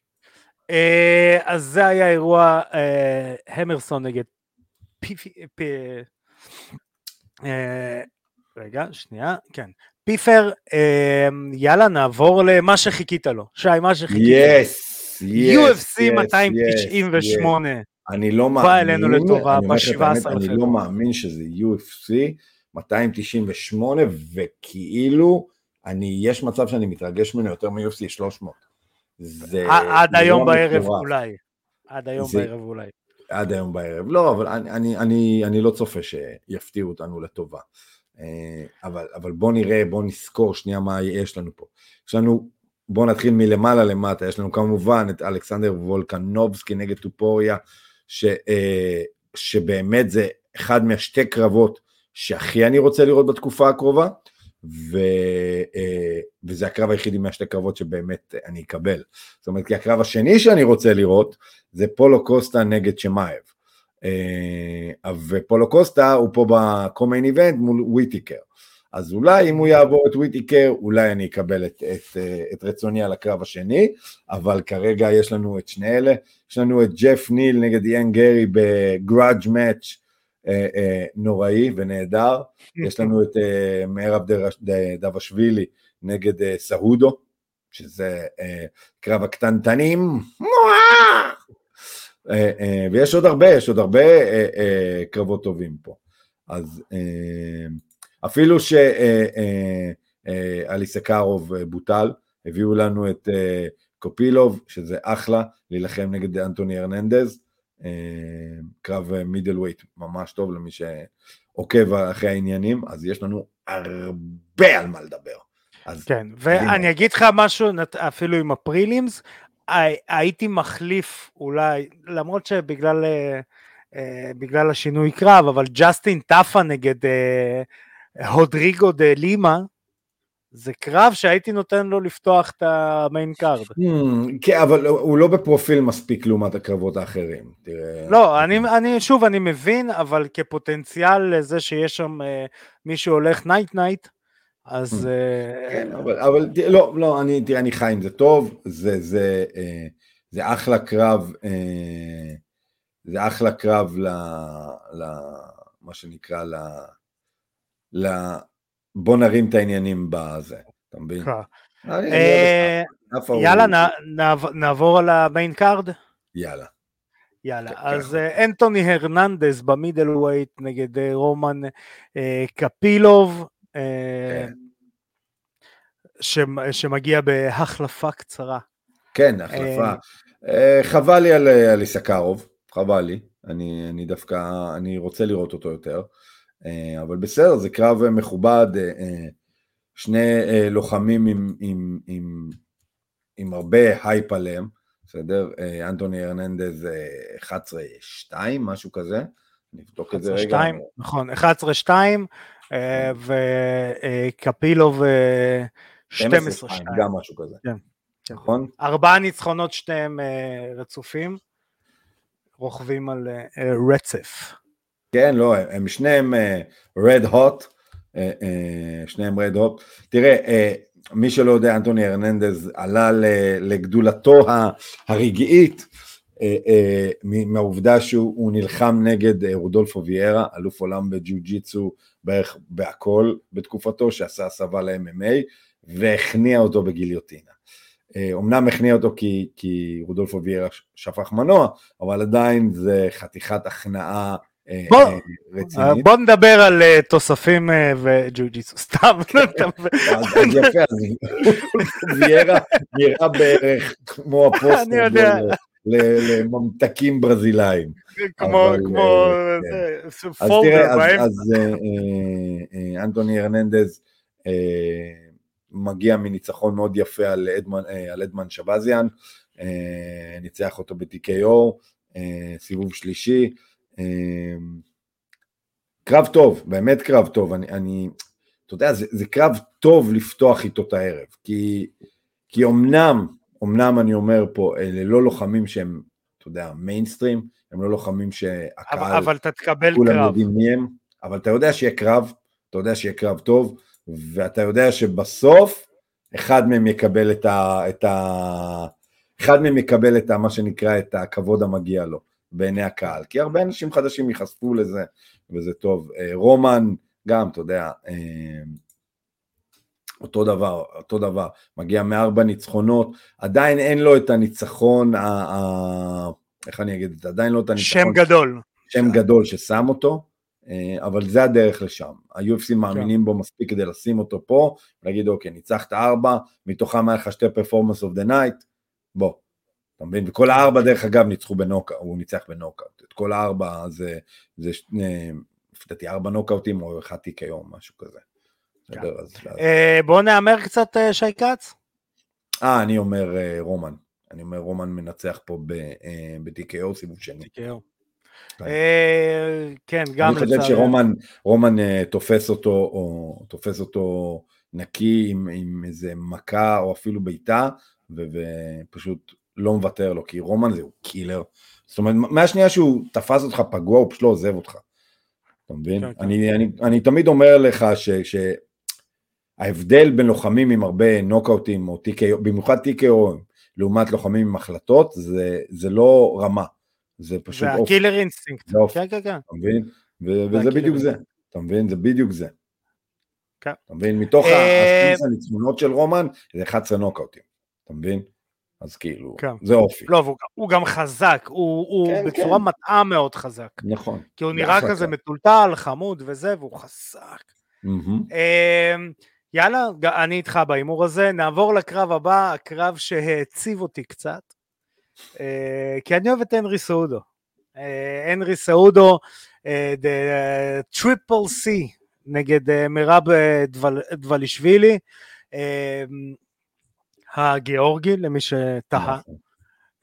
אה, אז זה היה אירוע אה, המרסון נגד. אה, רגע, שנייה, כן. פיפר, אה, יאללה, נעבור למה שחיכית לו. שי, מה שחיכית לו. יס, יס, UFC יס, 298. אני לא מאמין, בא אלינו לטובה אני אומר לך את ב-17 האמת, אני. לא מאמין שזה UFC 298, וכאילו, אני, יש מצב שאני מתרגש ממנו יותר מ-UFC 300. זה עד זה היום בערב. אולי. עד היום זה- בערב אולי. עד היום בערב. לא, אבל אני, אני, אני, אני לא צופה שיפתיעו אותנו לטובה. אה, אבל, אבל בוא נראה, בוא נזכור שנייה מה יש לנו פה. יש לנו, בוא נתחיל מלמעלה למטה, יש לנו כמובן את אלכסנדר וולקנובסקי נגד טופוריה, ש, אה, שבאמת זה אחד מהשתי קרבות שהכי אני רוצה לראות בתקופה הקרובה, ו, אה, וזה הקרב היחידי מהשתי קרבות שבאמת אני אקבל. זאת אומרת, כי הקרב השני שאני רוצה לראות, זה פאולו קוסטה נגד צ'ימאייב. אה, ופאולו קוסטה הוא פה ב co-main event מול וויטיקר. אז אולי אם הוא יעבור את וויטיקר, אולי אני אקבל את, את, אה, את רצוני על הקרב השני, אבל כרגע יש לנו את שני אלה, יש לנו את ג'ף ניל נגד איאן גרי ב grudge match אה, נוראי ונהדר, יש לנו את אה, ד- דבשווילי נגד סהודו, שזה קרב הקטנטנים, ויש עוד הרבה, יש עוד הרבה אה, אה, קרבות טובים פה. אז אה, אפילו שאליסקרוב אה, בוטל, הביאו לנו את אה, קופילוב, שזה אחלה, להילחם נגד אנטוני ארננדז, אה, קרב מידל ווייט ממש טוב למי שעוקב אחרי העניינים, אז יש לנו הרבה על מה לדבר. אז כן. ואני אגיד לך משהו, אפילו עם ה prelims, הייתי מחליף אולי, למרות שבגלל אה, אה, בגלל השינוי קרב, אבל ג'סטין טאפה נגד אה, הודריגו דה לימה, זה קרב שהייתי נותן לו לפתוח את ה main card. Hmm, כן, אבל הוא לא בפרופיל מספיק לעומת הקרבות האחרים. תראה, לא, אני, אני, שוב, אני מבין, אבל כפוטנציאל לזה שיש שם אה, מישהו הולך night night, אז... אה, כן, אבל, אבל לא, לא, אני, תראה, אני חי עם זה טוב, זה, זה, אה, זה אחלה קרב, אה, זה אחלה קרב ל, ל... מה שנקרא, ל... ל... בוא נרים את העניינים בזה, אתה מבין? כן. ההוא. יאללה, נעבור על ה main card? יאללה. יאללה, כן, אז כן. אנטוני הרננדז ב middleweight נגד רומן קופילוב, כן. שמגיע בהחלפה קצרה. כן, החלפה. אה, חבל לי על, על אליסקרוב, חבל לי. אני, אני דווקא, אני רוצה לראות אותו יותר. אה, אבל בסדר, זה קרב אה, מכובד. אה, אה, שני אה, לוחמים עם, עם, עם, עם הרבה הייפ עליהם, בסדר? אה, אנטוני הרננדז אה, 11-2, משהו כזה. אני אבדוק את זה רגע. 11-2, נכון, 11-2, אה, וקפילוב אה, 12-2. 12-2, גם משהו כזה. כן, כן. נכון? ארבעה ניצחונות שניהם אה, רצופים, רוכבים על אה, אה, רצף. כן, לא, הם שניהם רד הוט, שניהם רד הוט. תראה, אה, מי שלא יודע, אנטוני הרננדז עלה לגדולתו הרגעית מהעובדה שהוא נלחם נגד רודולפו ויירה, אלוף עולם בג'יו ג'יצו בערך בהכל בתקופתו, שעשה הסבה ל-MMA, והכניע אותו בגיליוטינה. אמנם הכניע אותו כי, כי רודולפו ויירה שפך מנוע, אבל עדיין זה חתיכת הכנעה בוא, רצינית. בוא נדבר על תוספים וג'ו-ג'יסו, סתם. אז יפה, אז ויירה נראה בערך כמו הפוסטר לממתקים ברזילאים. כמו פולדר בהם. אז אנטוני הרננדז מגיע מניצחון מאוד יפה על אדמן שבזיאן, ניצח אותו ב-TKO, סיבוב שלישי. קרב טוב, באמת קרב טוב, אני, אני אתה יודע, זה, זה קרב טוב לפתוח איתו את הערב, כי, כי אמנם, אמנם אני אומר פה, אלה לא לוחמים שהם, אתה יודע, מיינסטרים, הם לא לוחמים שהקהל, אבל, אבל אתה תקבל כולם קרב. יודעים מי הם, אבל אתה יודע שיהיה קרב, אתה יודע שיהיה קרב טוב, ואתה יודע שבסוף אחד מהם יקבל את ה... את ה אחד מהם יקבל את ה, מה שנקרא, את הכבוד המגיע לו. בעיני הקהל, כי הרבה אנשים חדשים ייחשפו לזה, וזה טוב. אה, רומן, גם, אתה יודע, אה, אותו דבר, אותו דבר, מגיע מארבע ניצחונות, עדיין אין לו את הניצחון, ה, ה, איך אני אגיד את זה, עדיין לא את הניצחון. שם גדול. שם גדול ששם אותו, אה, אבל זה הדרך לשם. ה-UFC מאמינים בו מספיק כדי לשים אותו פה, ולהגיד, אוקיי, ניצחת ארבע, מתוכם היה לך שתי performance of the night, בוא, אתה מבין? וכל הארבע דרך אגב ניצחו בנוקאוט, הוא ניצח בנוקאוט, את כל הארבע זה, זה לפי דעתי ארבע נוקאוטים או אחד תיק היום, משהו כזה. כן. אה, בוא נאמר קצת אה, שי כץ. אה, אני אומר אה, רומן, אני אומר רומן מנצח פה ב-TKO סיבוב שני. TKO. כן, גם לצערי. אני חושב שרומן רומן תופס אותו, או תופס אותו נקי עם, עם איזה מכה או אפילו בעיטה, ופשוט לא מוותר לו, כי רומן זה הוא killer. זאת אומרת, מהשנייה שהוא תפס אותך פגוע, הוא פשוט לא עוזב אותך. אתה מבין? כן, כן. אני, אני, אני תמיד אומר לך שההבדל בין לוחמים עם הרבה נוקאוטים, או TKO, במיוחד TKO, לעומת לוחמים עם החלטות, זה, זה לא רמה. זה פשוט... זה ה killer instinct. כן, כן, כן. אתה מבין? וזה בדיוק זה. אתה מבין? זה בדיוק זה. כן. אתה מבין? מתוך אה, הניצחונות של רומן, זה 11 נוקאוטים. אתה מבין? אז כאילו, כן. זה אופי. לא, והוא, הוא גם חזק, הוא, הוא כן, בצורה כן. מטעה מאוד חזק. נכון. כי הוא נראה כזה מטולטל, חמוד וזה, והוא חזק. Mm-hmm. יאללה, אני איתך בהימור הזה. נעבור לקרב הבא, הקרב שהעציב אותי קצת. אה, כי אני אוהב את הנרי סהודו. אה, הנרי סהודו, Triple C, נגד מירב דבלישווילי. הגיאורגי, למי שתהה. נכון.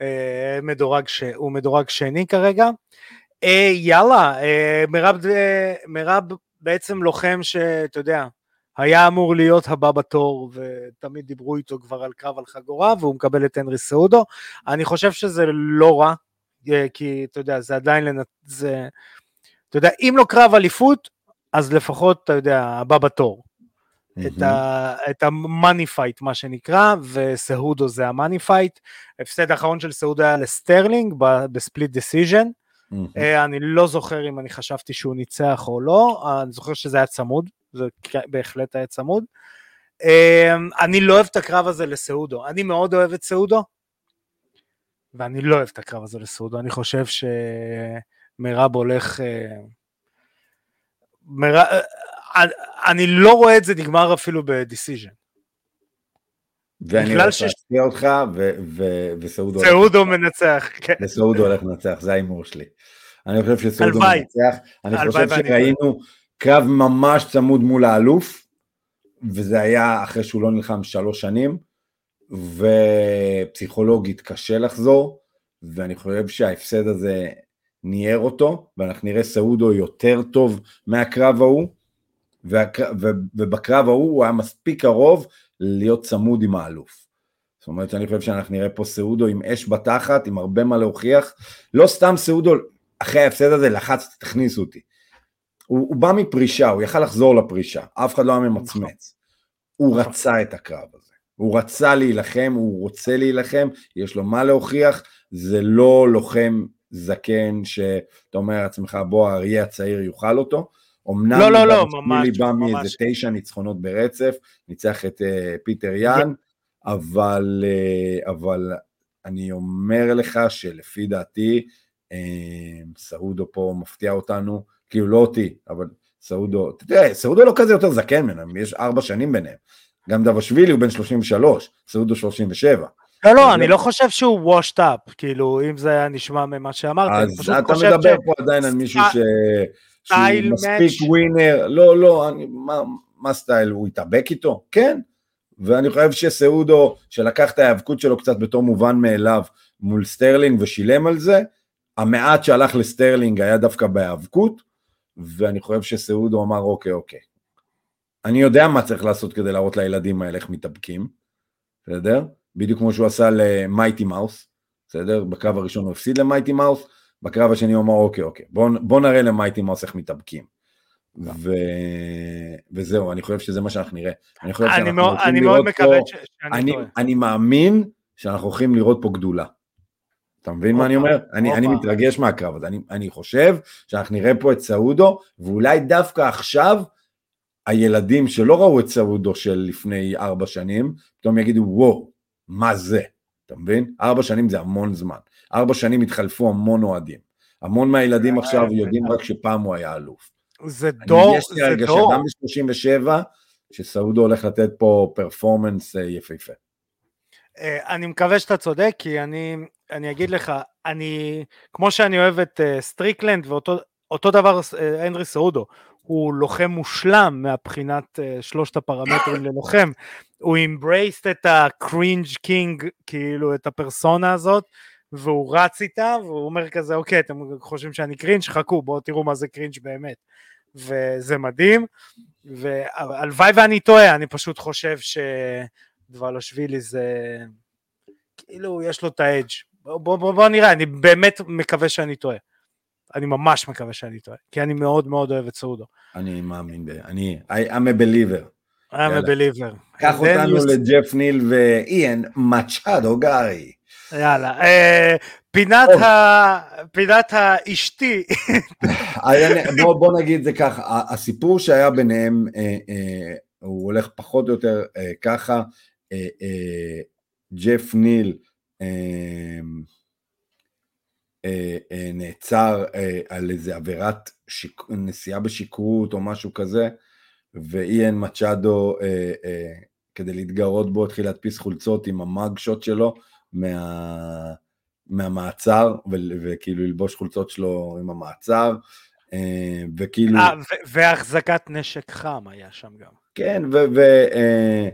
אה, מדורג ש... הוא מדורג שני כרגע. אה, יאללה, אה, מירב, מירב בעצם לוחם שאתה יודע, היה אמור להיות הבא בתור, ותמיד דיברו איתו כבר על קרב על חגורה, והוא מקבל את הנרי סהודו. אני חושב שזה לא רע, כי אתה יודע, זה עדיין, לנ... זה... אתה יודע, אם לא קרב אליפות, אז לפחות, אתה יודע, הבא בתור. mm-hmm. את ה money fight מה שנקרא, וסהודו זה ה money fight. הפסד האחרון של סהודו היה לסטרלינג ב split decision. Mm-hmm. אני לא זוכר אם אני חשבתי שהוא ניצח או לא, אני זוכר שזה היה צמוד, זה בהחלט היה צמוד. אה, אני לא אוהב את הקרב הזה לסעודו, אני מאוד אוהב את סעודו, ואני לא אוהב את הקרב הזה לסעודו, אני חושב שמירב הולך... אה, מר... אני לא רואה את זה נגמר אפילו בדיסיז'ן. ואני רוצה להשפיע אותך, וסעודו... סעודו מנצח, כן. וסעודו הולך לנצח, זה ההימור שלי. אני חושב שסעודו מנצח, אני חושב שראינו קרב ממש צמוד מול האלוף, וזה היה אחרי שהוא לא נלחם שלוש שנים, ופסיכולוגית קשה לחזור, ואני חושב שההפסד הזה ניער אותו, ואנחנו נראה סעודו יותר טוב מהקרב ההוא, ובקרב ההוא הוא היה מספיק קרוב להיות צמוד עם האלוף. זאת אומרת שאני חושב שאנחנו נראה פה סעודו עם אש בתחת, עם הרבה מה להוכיח. לא סתם סעודו, אחרי ההפסד הזה לחץ, תכניסו אותי. הוא, הוא בא מפרישה, הוא יכל לחזור לפרישה, אף אחד לא היה ממצמץ. הוא רצה את הקרב הזה. הוא רצה להילחם, הוא רוצה להילחם, יש לו מה להוכיח, זה לא לוחם זקן שאתה אומר לעצמך בוא האריה הצעיר יאכל אותו. אמנם לא, לא, לא, ממש, בא מאיזה תשע ניצחונות ברצף, ניצח את uh, פיטר יאן, אבל, uh, אבל אני אומר לך שלפי דעתי, uh, סעודו פה מפתיע אותנו, כאילו לא אותי, אבל סעודו, תראה, סעודו לא כזה יותר זקן ממנו, יש ארבע שנים ביניהם. גם דבשווילי הוא בן 33, סעודו 37. לא, לא, אני לא חושב שהוא washed up, כאילו, אם זה היה נשמע ממה שאמרת. אז אתה מדבר פה עדיין על מישהו ש... שהוא מספיק ווינר, לא, לא, אני, מה, מה style, הוא התאבק איתו? כן, ואני חושב שסהודו, שלקח את ההיאבקות שלו קצת בתור מובן מאליו מול סטרלינג ושילם על זה, המעט שהלך לסטרלינג היה דווקא בהיאבקות, ואני חושב שסהודו אמר אוקיי, אוקיי, אני יודע מה צריך לעשות כדי להראות לילדים האלה איך מתאבקים, בסדר? בדיוק כמו שהוא עשה ל Mighty Mouse, בסדר? בקרב הראשון הוא הפסיד ל Mighty Mouse, בקרב השני הוא אמר אוקיי אוקיי בוא, בוא נראה ל Mighty Mouse איך מתאבקים. ו... וזהו, אני חושב שזה מה שאנחנו נראה. אני חושב שאנחנו מאוד, אני מאוד מקווה פה... שאני אני, טועה. אני מאמין שאנחנו הולכים לראות פה גדולה. אתה מבין מה אני אומר? אני, אני מתרגש מהקרב הזה, אני, אני חושב שאנחנו נראה פה את סעודו, ואולי דווקא עכשיו הילדים שלא ראו את סעודו של לפני ארבע שנים, פתאום יגידו וואו, מה זה? אתה מבין? ארבע שנים זה המון זמן. ארבע שנים התחלפו המון אוהדים. המון מהילדים עכשיו יודעים רק שפעם הוא היה אלוף. זה דור, יש לי הרגשה, גם ב-37, שסהודו הולך לתת פה performance אה, יפהפה. אה, אני מקווה שאתה צודק, כי אני, אני אגיד לך, אני, כמו שאני אוהב את אה, סטריקלנד, ואותו דבר הנרי סהודו, הוא לוחם מושלם מהבחינת שלושת הפרמטרים ללוחם, הוא embraced את ה cringe king, כאילו את הפרסונה הזאת, והוא רץ איתה, והוא אומר כזה, אוקיי, אתם חושבים שאני קרינג', חכו, בואו תראו מה זה קרינג' באמת. וזה מדהים, והלוואי ואני טועה, אני פשוט חושב שדבלושווילי זה, כאילו, יש לו את האדג'. בוא, בוא, בוא נראה, אני באמת מקווה שאני טועה. אני ממש מקווה שאני טועה, כי אני מאוד מאוד אוהב את סעודו. אני מאמין, ב... אני, I, I'm a believer. I'm a believer. קח אותנו לג'ף ניל ואיאן מצ'אדו גארי. יאללה, אה, פינת, ה... פינת האשתי. בוא, בוא נגיד זה ככה, הסיפור שהיה ביניהם, אה, אה, הוא הולך פחות או יותר אה, ככה, אה, אה, ג'ף ניל אה, נעצר אה, על איזה עבירת שיק... נסיעה בשכרות או משהו כזה, ואיאן מצ'אדו, אה, אה, כדי להתגרות בו, התחיל להדפיס חולצות עם המאג שוט שלו מה, מהמעצר, ו, וכאילו ללבוש חולצות שלו עם המעצר, אה, וכאילו... אה, והחזקת נשק חם היה שם גם. כן, ו... ו אה,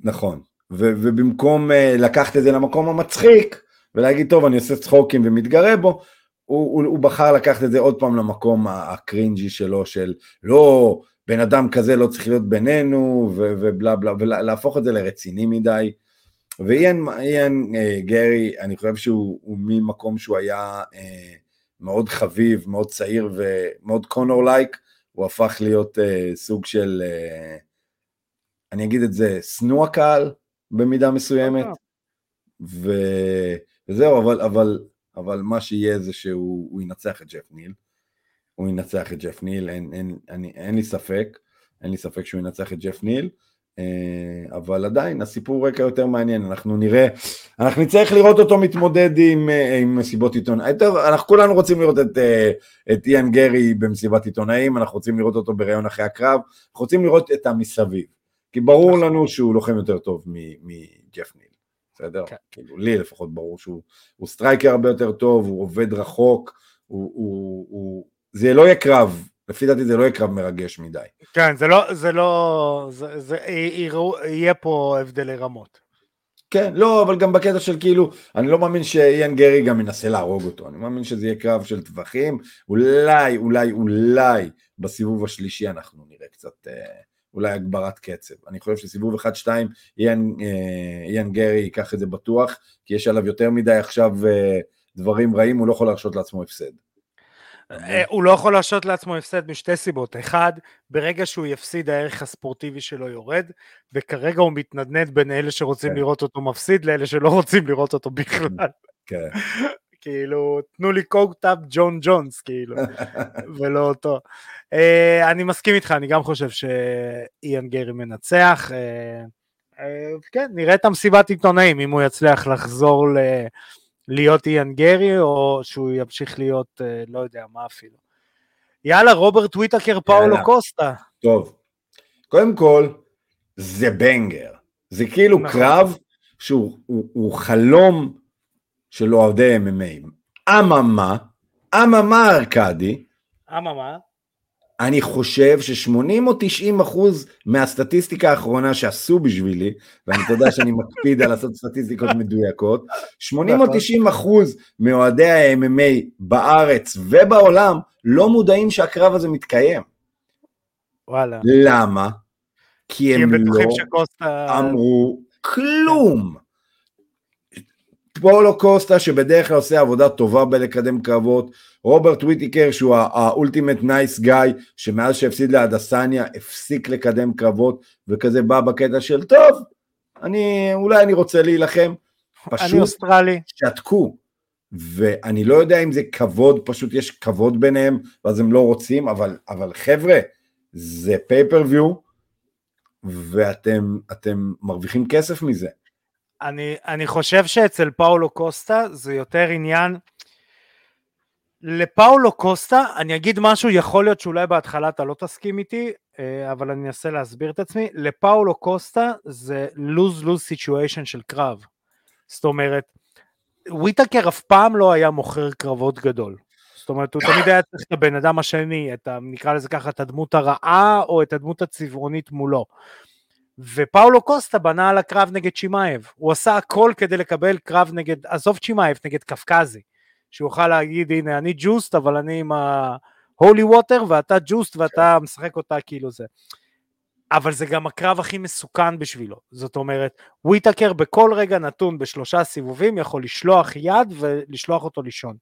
נכון, ו, ובמקום אה, לקחת את זה למקום המצחיק, ולהגיד, טוב, אני עושה צחוקים ומתגרה בו, הוא, הוא, הוא בחר לקחת את זה עוד פעם למקום הקרינג'י שלו, של לא, בן אדם כזה לא צריך להיות בינינו, ובלה בלה, ולהפוך את זה לרציני מדי. ואיין איין, אה, גרי, אני חושב שהוא ממקום שהוא היה אה, מאוד חביב, מאוד צעיר ומאוד קונור לייק, הוא הפך להיות אה, סוג של, אה, אני אגיד את זה, שנוא הקהל במידה מסוימת. ו... וזהו, אבל, אבל, אבל מה שיהיה זה שהוא ינצח את ג'ף ניל. הוא ינצח את ג'ף ניל, אין, אין, אין, אין לי ספק, אין לי ספק שהוא ינצח את ג'ף ניל, אה, אבל עדיין הסיפור רקע יותר מעניין, אנחנו נראה, אנחנו נצטרך לראות אותו מתמודד עם, אה, עם מסיבות עיתונאים, אנחנו כולנו רוצים לראות את, אה, את איאן גרי במסיבת עיתונאים, אנחנו רוצים לראות אותו בראיון אחרי הקרב, אנחנו רוצים לראות את המסביב, כי ברור. לנו שהוא לוחם יותר טוב מג'ף ניל. בסדר? כן. כאילו לי לפחות ברור שהוא striker הרבה יותר טוב, הוא עובד רחוק, הוא, הוא, הוא, זה לא יהיה קרב, לפי דעתי זה לא יהיה קרב מרגש מדי. כן, זה לא, זה לא, זה, זה יהיה פה הבדלי רמות. כן, לא, אבל גם בקטע של כאילו, אני לא מאמין שאיין גרי גם ינסה להרוג אותו, אני מאמין שזה יהיה קרב של טווחים, אולי, אולי, אולי בסיבוב השלישי אנחנו נראה קצת, אה, אולי הגברת קצב. אני חושב שסיבוב 1-2, איין, אה, איין גרי ייקח את זה בטוח, כי יש עליו יותר מדי עכשיו אה, דברים רעים, הוא לא יכול להרשות לעצמו הפסד. אה, הוא לא יכול להרשות לעצמו הפסד משתי סיבות. אחד, ברגע שהוא יפסיד הערך הספורטיבי שלו יורד, וכרגע הוא מתנדנד בין אלה שרוצים כן. לראות אותו מפסיד לאלה שלא רוצים לראות אותו בכלל. כן. כאילו, תנו לי קוקטאפ ג'ון ג'ונס, כאילו, ולא אותו. Uh, אני מסכים איתך, אני גם חושב שאיאן גרי מנצח. Uh, uh, כן, נראה את המסיבת עיתונאים, אם הוא יצליח לחזור ל... להיות איאן גרי, או שהוא ימשיך להיות, uh, לא יודע מה אפילו. יאללה, רוברט וויטקר, פאולו קוסטה. טוב, קודם כל, זה בנגר. זה כאילו נכון. קרב שהוא הוא, הוא חלום של אוהדי MMA. אממה, אממה ארקדי, אממה, אני חושב ש-80 או 90 אחוז מהסטטיסטיקה האחרונה שעשו בשבילי, ואני יודע שאני מקפיד על לעשות סטטיסטיקות מדויקות, 80 או 90 נכון. אחוז מאוהדי ה-MMA בארץ ובעולם לא מודעים שהקרב הזה מתקיים. וואלה. למה? כי הם, כי הם לא שקוסטה... אמרו כלום. פאולו קוסטה שבדרך כלל עושה עבודה טובה בלקדם קרבות, רוברט וויטיקר שהוא ה ultimate nice guy שמאז שהפסיד לאדסניה הפסיק לקדם קרבות וכזה בא בקטע של טוב, אני אולי אני רוצה להילחם, פשוט שתקו, ואני לא יודע אם זה כבוד, פשוט יש כבוד ביניהם ואז הם לא רוצים, אבל, אבל חבר'ה, זה פייפריוויו ואתם מרוויחים כסף מזה. אני, אני חושב שאצל פאולו קוסטה זה יותר עניין, לפאולו קוסטה, אני אגיד משהו, יכול להיות שאולי בהתחלה אתה לא תסכים איתי, אה, אבל אני אנסה להסביר את עצמי, לפאולו קוסטה זה lose-lose situation של קרב. זאת אומרת, וויטקר אף פעם לא היה מוכר קרבות גדול. זאת אומרת, הוא תמיד היה צריך את הבן אדם השני, את ה, נקרא לזה ככה, את הדמות הרעה או את הדמות הצבעונית מולו. ופאולו קוסטה בנה על הקרב נגד צ'ימאייב, הוא עשה הכל כדי לקבל קרב נגד, עזוב צ'ימאייב, נגד קפקזי, שהוא יוכל להגיד הנה אני juiced אבל אני עם ה holy water ואתה juiced ואתה משחק אותה כאילו זה. אבל זה גם הקרב הכי מסוכן בשבילו, זאת אומרת, וויטקר בכל רגע נתון בשלושה סיבובים יכול לשלוח יד ולשלוח אותו לישון.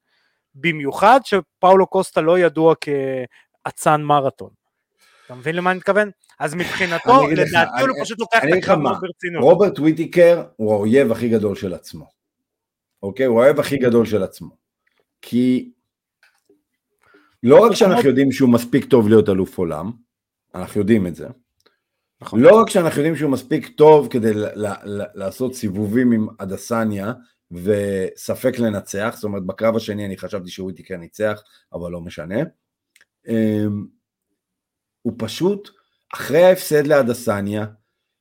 במיוחד שפאולו קוסטה לא ידוע כאצן מרתון. אתה מבין למה אני מתכוון? אז מבחינתו, לדעתי הוא פשוט לוקח את הקרב ברצינות. רוברט וויטיקר הוא האויב הכי גדול של עצמו. אוקיי? הוא האויב הכי גדול של עצמו. כי לא רק שאנחנו יודעים שהוא מספיק טוב להיות אלוף עולם, אנחנו יודעים את זה. נכון. לא רק שאנחנו יודעים שהוא מספיק טוב כדי לעשות סיבובים עם אדסניה וספק לנצח, זאת אומרת בקרב השני אני חשבתי שהוא וויטיקר ניצח, אבל לא משנה. הוא פשוט אחרי ההפסד להדסניה,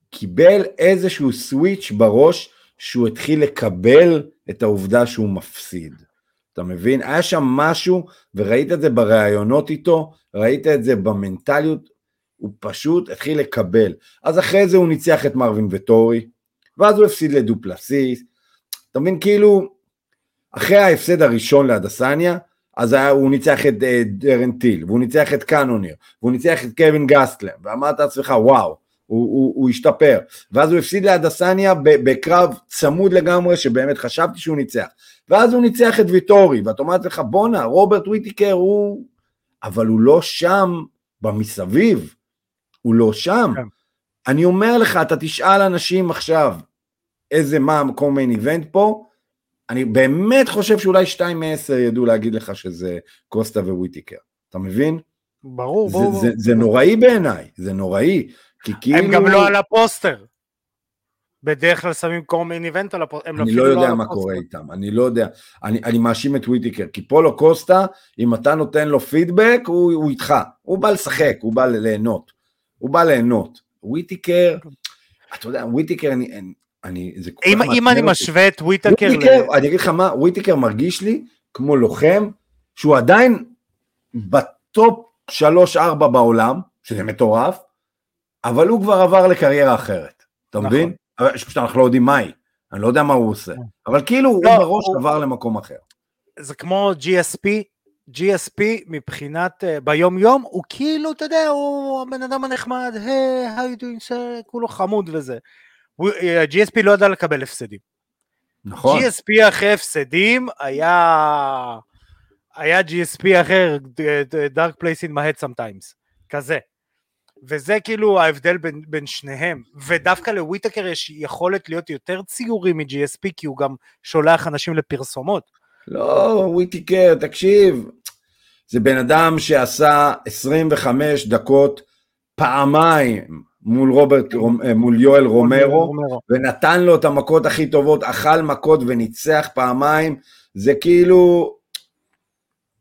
קיבל איזשהו סוויץ' בראש שהוא התחיל לקבל את העובדה שהוא מפסיד. אתה מבין? היה שם משהו, וראית את זה בראיונות איתו, ראית את זה במנטליות, הוא פשוט התחיל לקבל. אז אחרי זה הוא ניצח את מרווין וטורי, ואז הוא הפסיד לדופלסיס. אתה מבין? כאילו, אחרי ההפסד הראשון להדסניה, אז היה, הוא ניצח את uh, דרן טיל, והוא ניצח את קאנוניר, והוא ניצח את קווין גסטלם, ואמרת לעצמך וואו, הוא, הוא, הוא השתפר, ואז הוא הפסיד לאדסניה בקרב צמוד לגמרי, שבאמת חשבתי שהוא ניצח, ואז הוא ניצח את ויטורי, ואת אומרת לך בואנה, רוברט וויטיקר הוא, אבל הוא לא שם במסביב, הוא לא שם. כן. אני אומר לך, אתה תשאל אנשים עכשיו, איזה, מה ה co-main event פה, אני באמת חושב שאולי שתיים מעשר ידעו להגיד לך שזה קוסטה וויטיקר, אתה מבין? ברור, זה, ברור. זה, זה, זה נוראי בעיניי, זה נוראי, כי כאילו... הם גם לא על הפוסטר. בדרך כלל שמים co-main event על הפוסטר. אני לא, לא יודע לא מה קורה איתם, אני לא יודע, אני, אני מאשים את וויטיקר, כי פאולו קוסטה, אם אתה נותן לו פידבק, הוא, הוא איתך, הוא בא לשחק, הוא בא ליהנות, הוא בא ליהנות. וויטיקר, אתה יודע, וויטיקר, אני, אני, אני, זה כל אם, אם אני משווה את וויטקר, וויטקר ל... אני אגיד לך מה, וויטקר מרגיש לי כמו לוחם שהוא עדיין בטופ 3-4 בעולם, שזה מטורף, אבל הוא כבר עבר לקריירה אחרת, אתה נכון. מבין? פשוט אנחנו לא יודעים מהי, אני לא יודע מה הוא עושה, נכון. אבל כאילו לא, הוא בראש הוא... עבר למקום אחר. זה כמו GSP, GSP מבחינת, uh, ביום יום, הוא כאילו, אתה יודע, הוא הבן אדם הנחמד, היי, hey, how you doing, sir, כולו חמוד וזה. GSP לא ידע לקבל הפסדים. נכון. GSP אחרי הפסדים היה... היה GSP אחר, Dark Place in my head sometimes, כזה. וזה כאילו ההבדל בין, בין שניהם, ודווקא לוויטקר יש יכולת להיות יותר ציורי מ-GSP כי הוא גם שולח אנשים לפרסומות. לא, וויטקר, תקשיב, זה בן אדם שעשה 25 דקות פעמיים מול רוברט, אה, מול יואל רומרו, ונתן לו את המכות הכי טובות, אכל מכות וניצח פעמיים, זה כאילו,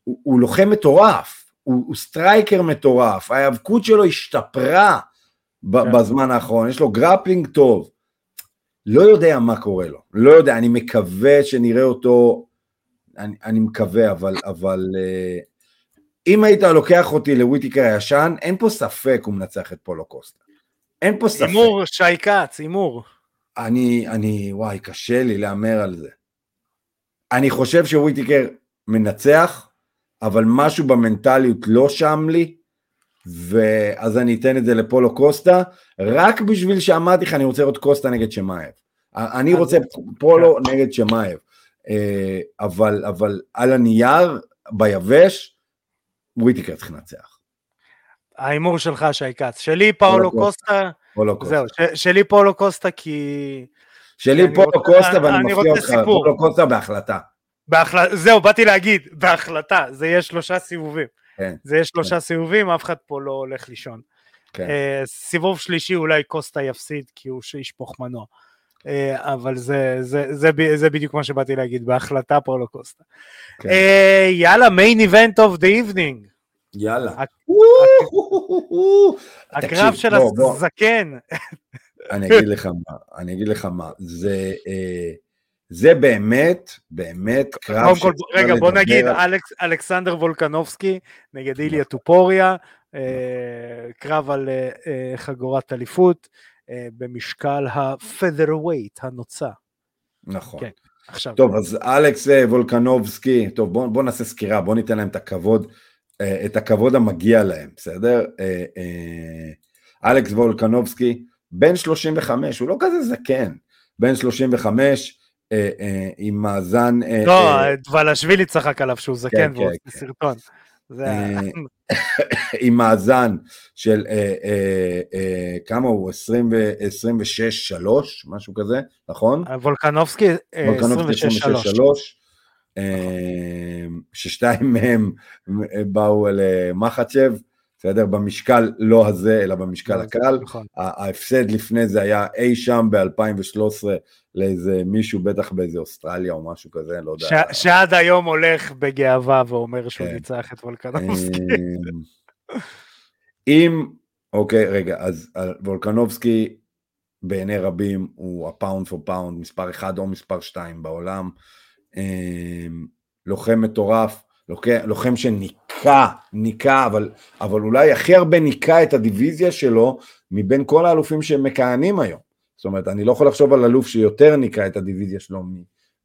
הוא, הוא לוחם מטורף, הוא, הוא striker מטורף, ההיאבקות שלו השתפרה כן. בזמן האחרון, יש לו grappling טוב, לא יודע מה קורה לו, לא יודע, אני מקווה שנראה אותו, אני, אני מקווה, אבל, אבל אה, אם היית לוקח אותי לוויטיקר הישן, אין פה ספק הוא מנצח את פאולו קוסטה. אין פה ספק. הימור, שי כץ, הימור. אני, אני, וואי, קשה לי להמר על זה. אני חושב שוויטיקר מנצח, אבל משהו במנטליות לא שם לי, ואז אני אתן את זה לפאולו קוסטה, רק בשביל שאמרתי לך, אני רוצה לראות קוסטה נגד שמאייב. אני רוצה פאולו כן. נגד שמאייב. אה, אבל, אבל על הנייר, ביבש, וויטיקר צריך לנצח. ההימור שלך, שי כץ. שלי פאולו קוסטה. פאולו קוסטה. זהו, שלי פאולו קוסטה כי... שלי פאולו קוסטה ואני מפתיע אותך, פאולו קוסטה בהחלטה. בהחלט, זהו, באתי להגיד, בהחלטה, זה יהיה שלושה סיבובים. כן. זה יהיה שלושה כן. סיבובים, אף אחד פה לא הולך לישון. כן. אה, סיבוב שלישי אולי קוסטה יפסיד כי הוא שישפוך מנוע. אה, אבל זה, זה, זה, זה, זה בדיוק מה שבאתי להגיד, בהחלטה פאולו קוסטה. כן. אה, יאללה, main event of the evening. יאללה. הקרב של הזקן. אני אגיד לך מה, אני אגיד לך מה, זה... אה, זה באמת, באמת קרב ש... רגע, בוא נגיד, אלכסנדר וולקנובסקי נגד איליה נכון. טופוריה, אה, קרב על אה, חגורת אליפות במשקל ה-featherweight הנוצה. נכון. כן, עכשיו. טוב, אז אלכס וולקנובסקי, טוב, בוא נעשה סקירה, בוא ניתן להם את הכבוד את הכבוד המגיע להם, בסדר? אה, אה, אלכס וולקנובסקי, בן 35, הוא לא כזה זקן, בן 35, עם מאזן... לא, דבלשווילי צחק עליו שהוא זקן, כן, והוא כן, סרטון. עם מאזן של כמה הוא? 26-3, משהו כזה, נכון? וולקנובסקי 26-3. נכון. ששתיים מהם באו למחאצ'ב, בסדר? במשקל לא הזה, אלא במשקל נכון, הקל. נכון. ההפסד לפני זה היה אי שם ב-2013 לאיזה מישהו, בטח באיזה אוסטרליה או משהו כזה, לא יודע. שעד היום הולך בגאווה ואומר שהוא כן. ניצח את וולקנובסקי. אם, אוקיי, רגע, אז וולקנובסקי בעיני רבים הוא ה pound for pound, מספר 1 או מספר 2 בעולם. אמ, לוחם מטורף, לוחם שניקה, ניקה, אבל, אבל אולי הכי הרבה ניקה את הדיוויזיה שלו מבין כל האלופים שמכהנים היום. זאת אומרת, אני לא יכול לחשוב על אלוף שיותר ניקה את הדיוויזיה שלו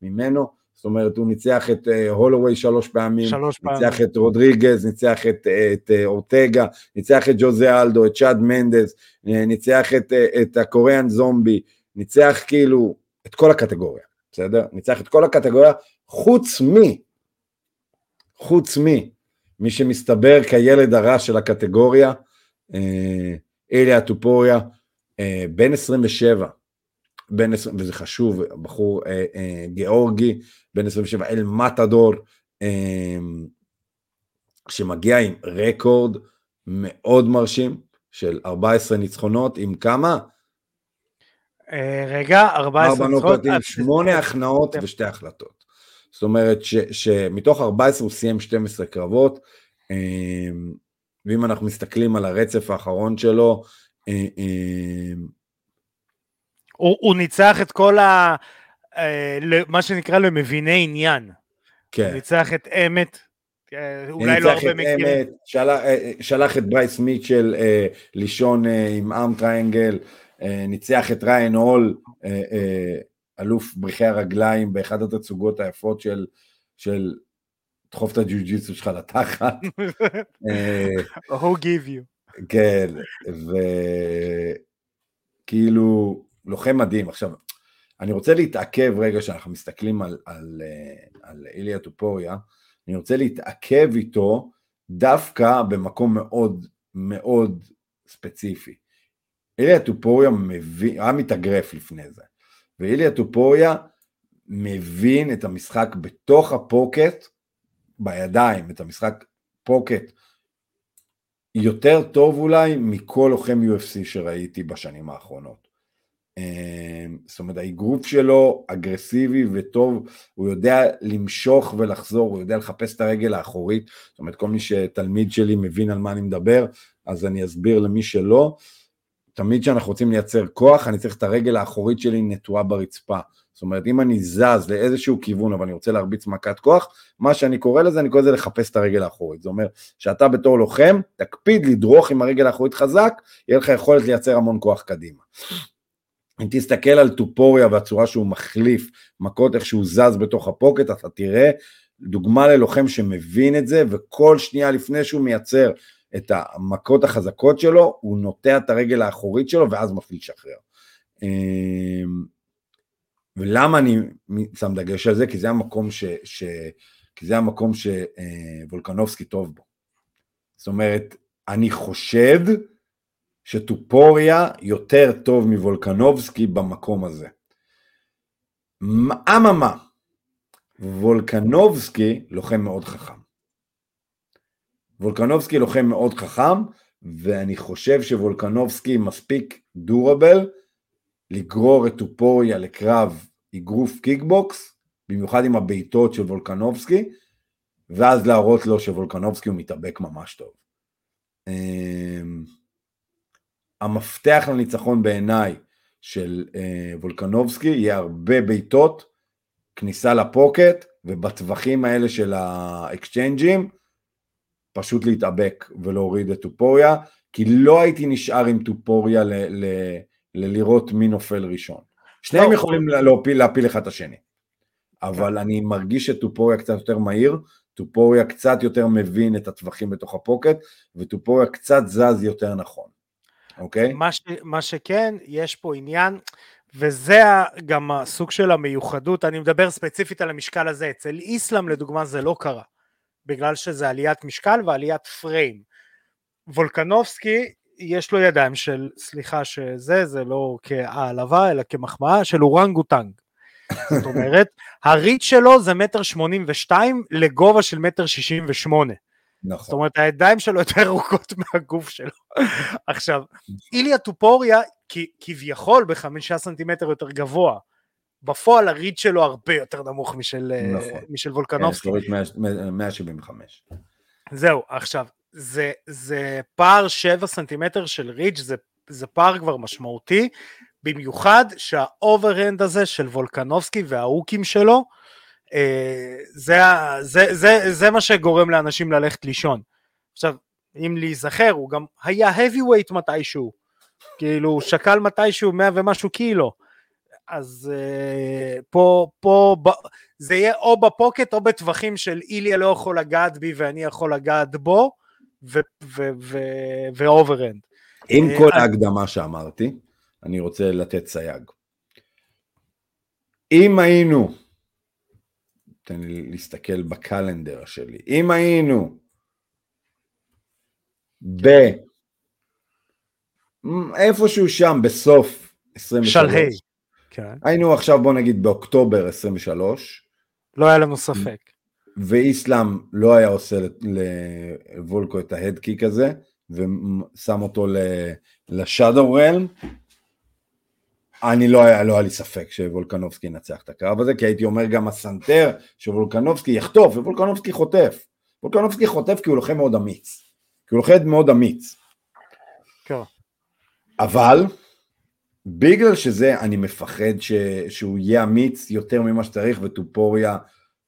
ממנו, זאת אומרת, הוא ניצח את uh, הולווי שלוש פעמים, שלוש ניצח פעמים. את רודריגז, ניצח את, את uh, אורטגה, ניצח את ג'וזה אלדו, את צ'אד מנדס, ניצח את, את הקוריאן זומבי, ניצח כאילו את כל הקטגוריה. בסדר? ניצח את כל הקטגוריה, חוץ מ... חוץ מ... מי שמסתבר כילד הרע של הקטגוריה, אה, איליה טופוריה, אה, בן 27, בן, וזה חשוב, בחור אה, אה, גיאורגי, בן 27, אל מטאדור, אה, שמגיע עם רקורד מאוד מרשים של 14 ניצחונות, עם כמה? אה, רגע, 14 ניצחונות. שמונה הכנעות ושתי החלטות. זאת אומרת ש, שמתוך 14 הוא סיים 12 קרבות, אה, ואם אנחנו מסתכלים על הרצף האחרון שלו, אה, הוא, הוא ניצח את כל ה... מה שנקרא למביני עניין. כן. הוא ניצח את אמת, אולי לא הרבה מכירים. שלח, שלח את ברייס מיטשל לישון עם arm triangle, ניצח את ריין הול, אה, אה, אלוף בריחי הרגליים באחת התצוגות היפות של, של דחוף את הג'יוג'יצו שלך לתחת. who give you. כן, וכאילו, לוחם מדהים. עכשיו, אני רוצה להתעכב רגע שאנחנו מסתכלים על, על, על איליה טופוריה, אני רוצה להתעכב איתו דווקא במקום מאוד מאוד ספציפי. איליה טופוריה מבין, היה מתאגרף לפני זה, ואיליה טופוריה מבין את המשחק בתוך הפוקט, בידיים, את המשחק פוקט, יותר טוב אולי מכל לוחם UFC שראיתי בשנים האחרונות. אמ, זאת אומרת, האגרוף שלו אגרסיבי וטוב, הוא יודע למשוך ולחזור, הוא יודע לחפש את הרגל האחורית, זאת אומרת, כל מי שתלמיד שלי מבין על מה אני מדבר, אז אני אסביר למי שלא. תמיד כשאנחנו רוצים לייצר כוח, אני צריך את הרגל האחורית שלי נטועה ברצפה. זאת אומרת, אם אני זז לאיזשהו כיוון, אבל אני רוצה להרביץ מכת כוח, מה שאני קורא לזה, אני קורא לזה לחפש את הרגל האחורית. זה אומר שאתה בתור לוחם, תקפיד לדרוך עם הרגל האחורית חזק, יהיה לך יכולת לייצר המון כוח קדימה. אם תסתכל על טופוריה והצורה שהוא מחליף מכות, איך שהוא זז בתוך הפוקט, אתה תראה דוגמה ללוחם שמבין את זה, וכל שנייה לפני שהוא מייצר את המכות החזקות שלו, הוא נוטע את הרגל האחורית שלו ואז מפעיל לשחרר. אמ, ולמה אני שם דגש על זה? כי זה המקום, ש, ש, כי זה המקום שוולקנובסקי אה, טוב בו. זאת אומרת, אני חושד שטופוריה יותר טוב מוולקנובסקי במקום הזה. אממה, וולקנובסקי לוחם מאוד חכם. וולקנובסקי לוחם מאוד חכם, ואני חושב שוולקנובסקי מספיק דורבל לגרור את טופוריה לקרב אגרוף קיקבוקס, במיוחד עם הבעיטות של וולקנובסקי, ואז להראות לו שוולקנובסקי הוא מתאבק ממש טוב. אמ, המפתח לניצחון בעיניי של אה, וולקנובסקי יהיה הרבה בעיטות, כניסה לפוקט, ובטווחים האלה של האקצ'יינג'ים, פשוט להתאבק ולהוריד את טופוריה, כי לא הייתי נשאר עם טופוריה ל- ל- ללראות מי נופל ראשון. שניהם יכולים להפיל, להפיל אחד את השני. אבל אני מרגיש שטופוריה קצת יותר מהיר, טופוריה קצת יותר מבין את הטווחים בתוך הפוקט, וטופוריה קצת זז יותר נכון, אוקיי? מה, ש, מה שכן, יש פה עניין, וזה גם הסוג של המיוחדות, אני מדבר ספציפית על המשקל הזה, אצל איסלאם לדוגמה זה לא קרה, בגלל שזה עליית משקל ועליית פריים. וולקנובסקי יש לו ידיים של, סליחה שזה, זה לא כהעלבה אלא כמחמאה, של אורנגוטנג. זאת אומרת, הריץ' שלו זה מטר שמונים ושתיים לגובה של מטר שישים ושמונה. נכון. זאת אומרת, הידיים שלו יותר ארוכות מהגוף שלו. עכשיו, איליה טופוריה כביכול בחמישה סנטימטר יותר גבוה. בפועל הריץ' שלו הרבה יותר נמוך משל, נכון. משל וולקנובסקי. כן, 175. זהו, עכשיו, זה, זה פער 7 סנטימטר של ריץ', זה, זה פער כבר משמעותי, במיוחד שה overhand הזה של וולקנובסקי וההוקים שלו, אה, זה, זה, זה, זה מה שגורם לאנשים ללכת לישון. עכשיו, אם להיזכר, הוא גם היה heavyweight מתישהו, כאילו הוא שקל מתישהו 100 ומשהו קילו, אז אה, פה, פה ב, זה יהיה או ב pocket או בטווחים של איליה לא יכול לגעת בי ואני יכול לגעת בו, ו overhand. עם אה, כל ההקדמה שאמרתי, אני רוצה לתת סייג. אם היינו, תן לי להסתכל ב calendar שלי, אם היינו ב... איפשהו שם בסוף 23, שלהי, כן. היינו עכשיו בוא נגיד באוקטובר 23, לא היה לנו ספק. ואיסלאם לא היה עושה לוולקו את ההדקיק הזה, ושם אותו לשאדו רלם, אני לא היה, לא היה לי ספק שוולקנובסקי ינצח את הקרב הזה, כי הייתי אומר גם הסנטר שוולקנובסקי יחטוף, ווולקנובסקי חוטף. וולקנובסקי חוטף כי הוא לוחם מאוד אמיץ. כי הוא לוחם מאוד אמיץ. כן. אבל, בגלל שזה אני מפחד ש, שהוא יהיה אמיץ יותר ממה שצריך, וטופוריה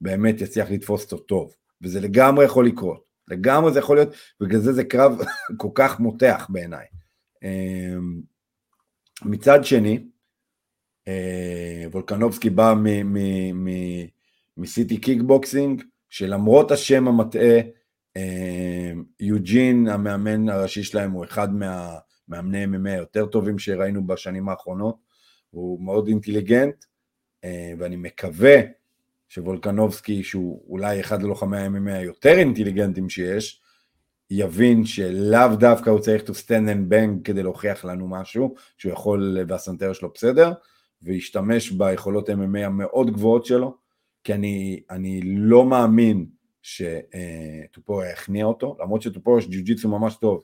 באמת יצליח לתפוס אותו טוב, וזה לגמרי יכול לקרות, לגמרי זה יכול להיות, בגלל זה זה קרב כל כך מותח בעיניי. אמ, מצד שני, אה, וולקנובסקי בא מ City Kickboxing, שלמרות השם המטעה, אמ, יוג'ין, המאמן הראשי שלהם, הוא אחד מהמאמני MMA היותר טובים שראינו בשנים האחרונות, הוא מאוד אינטליגנט, אה, ואני מקווה שוולקנובסקי, שהוא אולי אחד הלוחמי ה-MMA היותר אינטליגנטים שיש, יבין שלאו דווקא הוא צריך to stand and bang כדי להוכיח לנו משהו, שהוא יכול והסנטר שלו בסדר, וישתמש ביכולות MMA המאוד גבוהות שלו, כי אני, אני לא מאמין שטופוריה יכניע אותו, למרות שטופוריה יש ג'ו-ג'יצו ממש טוב,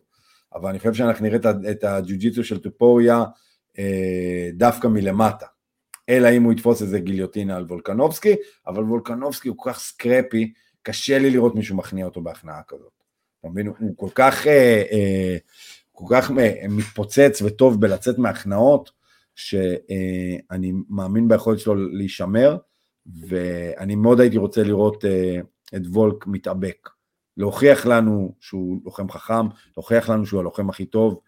אבל אני חושב שאנחנו נראה את הג'ו-ג'יצו של טופוריה אה, דווקא מלמטה. אלא אם הוא יתפוס איזה גיליוטינה על וולקנובסקי, אבל וולקנובסקי הוא כל כך סקרפי, קשה לי לראות מישהו מכניע אותו בהכנעה כזאת. אתה מבין? הוא כל כך, אה, אה, כל כך מתפוצץ וטוב בלצאת מהכנעות, שאני מאמין ביכולת שלו להישמר, ואני מאוד הייתי רוצה לראות את וולק מתאבק. להוכיח לנו שהוא לוחם חכם, להוכיח לנו שהוא הלוחם הכי טוב.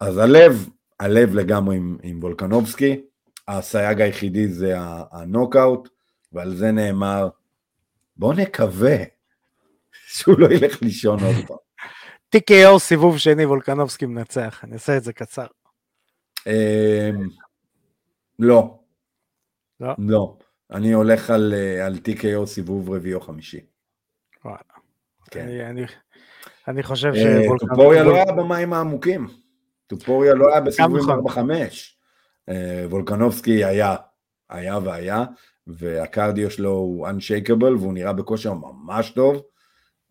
אז הלב, הלב לגמרי עם, עם וולקנובסקי, הסייג היחידי זה הנוקאוט, ועל זה נאמר, בוא נקווה שהוא לא ילך לישון עוד פעם. TKO סיבוב שני, וולקנובסקי מנצח, אני אעשה את זה קצר. אמ, לא. לא? לא. אני הולך על, על TKO סיבוב רביעי או חמישי. וואלה. כן. אני, אני, אני חושב אה, שוולקנובסקי... טופוריה לא היה במים העמוקים. טופוריה לא היה בסיבובים 4-5. נכון. אה, וולקנובסקי היה, היה והיה, והקרדיו שלו הוא Unshakeable והוא נראה בכושר ממש טוב.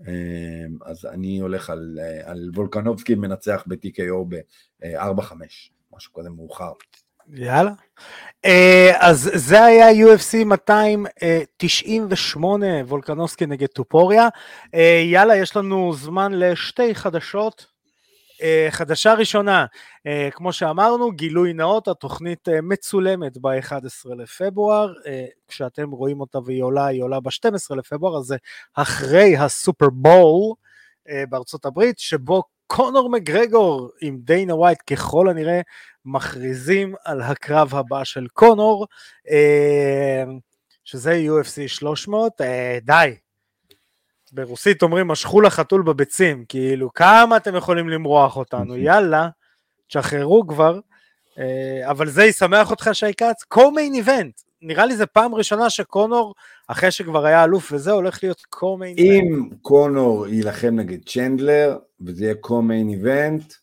אה, אז אני הולך על, על וולקנובסקי מנצח ב-TKO ב-4-5, משהו כזה מאוחר. יאללה. אז זה היה UFC 298, וולקנובסקי נגד טופוריה. יאללה, יש לנו זמן לשתי חדשות. Uh, חדשה ראשונה, uh, כמו שאמרנו, גילוי נאות, התוכנית uh, מצולמת ב-11 לפברואר, uh, כשאתם רואים אותה והיא עולה, היא עולה ב-12 לפברואר, אז זה אחרי הסופר בול uh, בארצות הברית, שבו קונור מגרגור עם דיינה ווייט ככל הנראה מכריזים על הקרב הבא של קונור, uh, שזה UFC 300, uh, די, ברוסית אומרים משכו לחתול בביצים, כאילו כמה אתם יכולים למרוח אותנו, יאללה, תשחררו כבר, אה, אבל זה ישמח אותך שי כץ, co-main event, נראה לי זה פעם ראשונה שקונור, אחרי שכבר היה אלוף וזה, הולך להיות co-main event. אם קונור יילחם נגד צ'נדלר, וזה יהיה co-main event,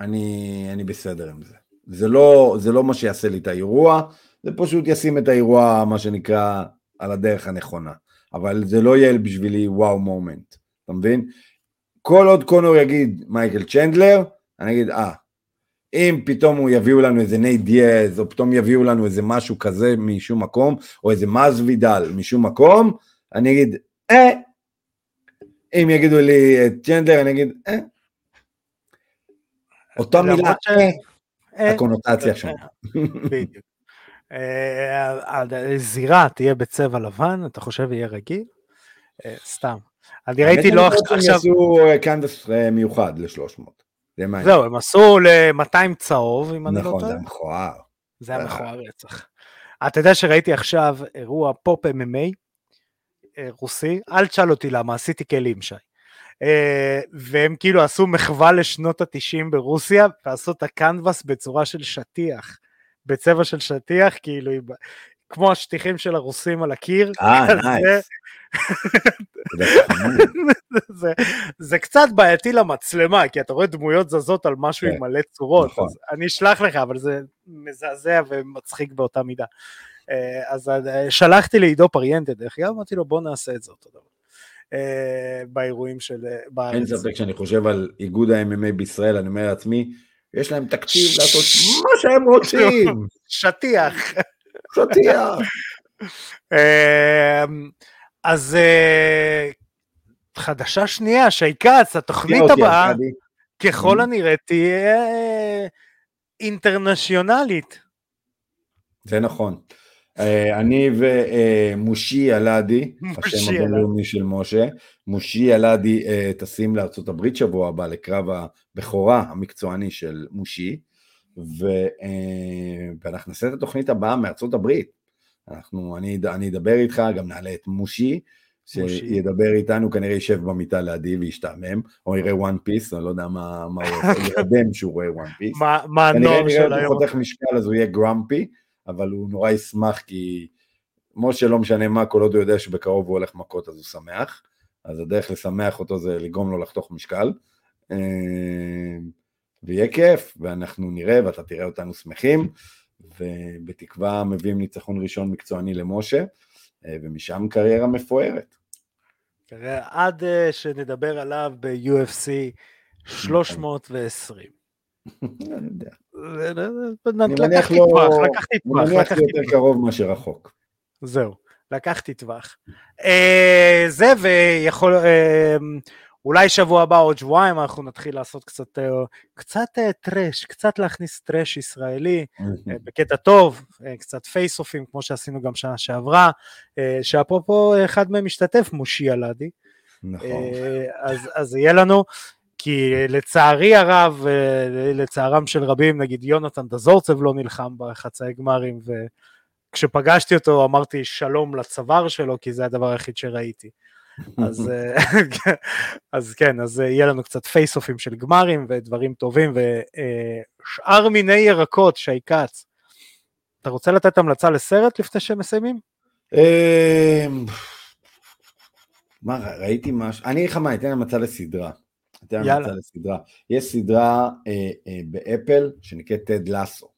אני, אני בסדר עם זה. זה לא, זה לא מה שיעשה לי את האירוע, זה פשוט ישים את האירוע, מה שנקרא, על הדרך הנכונה. אבל זה לא יהיה בשבילי wow moment, אתה מבין? כל עוד קונור יגיד מייקל צ'נדלר, אני אגיד אה, אם פתאום הוא יביאו לנו איזה נייט דיאז, או פתאום יביאו לנו איזה משהו כזה משום מקום, או איזה מאז וידל משום מקום, אני אגיד אה, אם יגידו לי את צ'נדלר, אני אגיד אה. אותה מילה, אה, הקונוטציה שם. בדיוק. הזירה אה, תהיה בצבע לבן, אתה חושב יהיה רגיל? אה, סתם. אני ראיתי לא עכשיו... הם יעשו קנדס אה, מיוחד ל-300. זהו, הם עשו ל-200 צהוב, אם אני לא טועה. נכון, זה מכוער. זה היה מכוער רצח. אתה יודע שראיתי עכשיו אירוע pop MMA רוסי, אל תשאל אותי למה, עשיתי כלים שי. והם כאילו עשו מחווה לשנות התשעים ברוסיה, ועשו את הקנבס בצורה של שטיח. בצבע של שטיח, כאילו, כמו השטיחים של הרוסים על הקיר. אה, nice. זה, זה קצת בעייתי למצלמה, כי אתה רואה דמויות זזות על משהו עם כן, מלא צורות, נכון. אז אני אשלח לך, אבל זה מזעזע ומצחיק באותה מידה. אה, אז אה, שלחתי לעידו פריאנטה, דרך אגב, אמרתי לו בוא נעשה את זה אותו דבר. אה, באירועים של... אין ספק שאני חושב על איגוד ה-MMA בישראל, אני אומר לעצמי, יש להם תקציב לעשות מה שהם רוצים. שטיח. שטיח. אמ, אז אה, חדשה שנייה, שי כץ, התוכנית הבאה, ככל mm-hmm. הנראה תהיה אה, אינטרנשיונלית. זה נכון. אה, אני ומושי אלעדי, השם הבינלאומי של משה, מושי אה, טסים הברית שבוע הבא לקרב הבכורה המקצועני של מושי, אה, ואנחנו נעשה את התוכנית הבאה מארצות הברית. אנחנו, אני, אני אדבר איתך, גם נעלה את מושי, שידבר איתנו, כנראה יישב במיטה לידי וישתעמם, או יראה One Piece, אני לא יודע מה, מה הוא עושה, ירדם שהוא רואה One Piece. מה הנוער של היום. כנראה אם הוא חותך משקל אז הוא יהיה grumpy, אבל הוא נורא ישמח כי משה לא משנה מה, כל עוד הוא יודע שבקרוב הוא הולך מכות אז הוא שמח, אז הדרך לשמח אותו זה לגרום לו לחתוך משקל. ויהיה כיף, ואנחנו נראה, ואתה תראה אותנו שמחים, ובתקווה מביאים ניצחון ראשון מקצועני למשה, ומשם קריירה מפוארת. עד שנדבר עליו ב-UFC 320. אני יודע. לקחתי טווח, לקחתי טווח. אני מניח יותר קרוב מאשר רחוק. זהו, לקחתי טווח. זה ויכול, אולי שבוע הבא עוד שבועיים אנחנו נתחיל לעשות קצת, קצת טרש, קצת להכניס טרש ישראלי, בקטע טוב, קצת פייס אופים כמו שעשינו גם שנה שעברה, שאפרופו אחד מהם משתתף, מושי אלעדי. נכון. אז, אז יהיה לנו, כי לצערי הרב, לצערם של רבים, נגיד יונתן דזורצב לא נלחם בחצאי גמרים, וכשפגשתי אותו אמרתי שלום לצוואר שלו, כי זה הדבר היחיד שראיתי. אז, אז כן, אז יהיה לנו קצת פייס-אופים של גמרים ודברים טובים, ושאר מיני ירקות, שי כץ. אתה רוצה לתת המלצה לסרט לפני שהם מסיימים? אמ, מה, ראיתי משהו, אני אגיד לך מה, אתן המלצה לסדרה. אתן המלצה לסדרה. יש סדרה אה, אה, באפל שנקראת טד לאסו.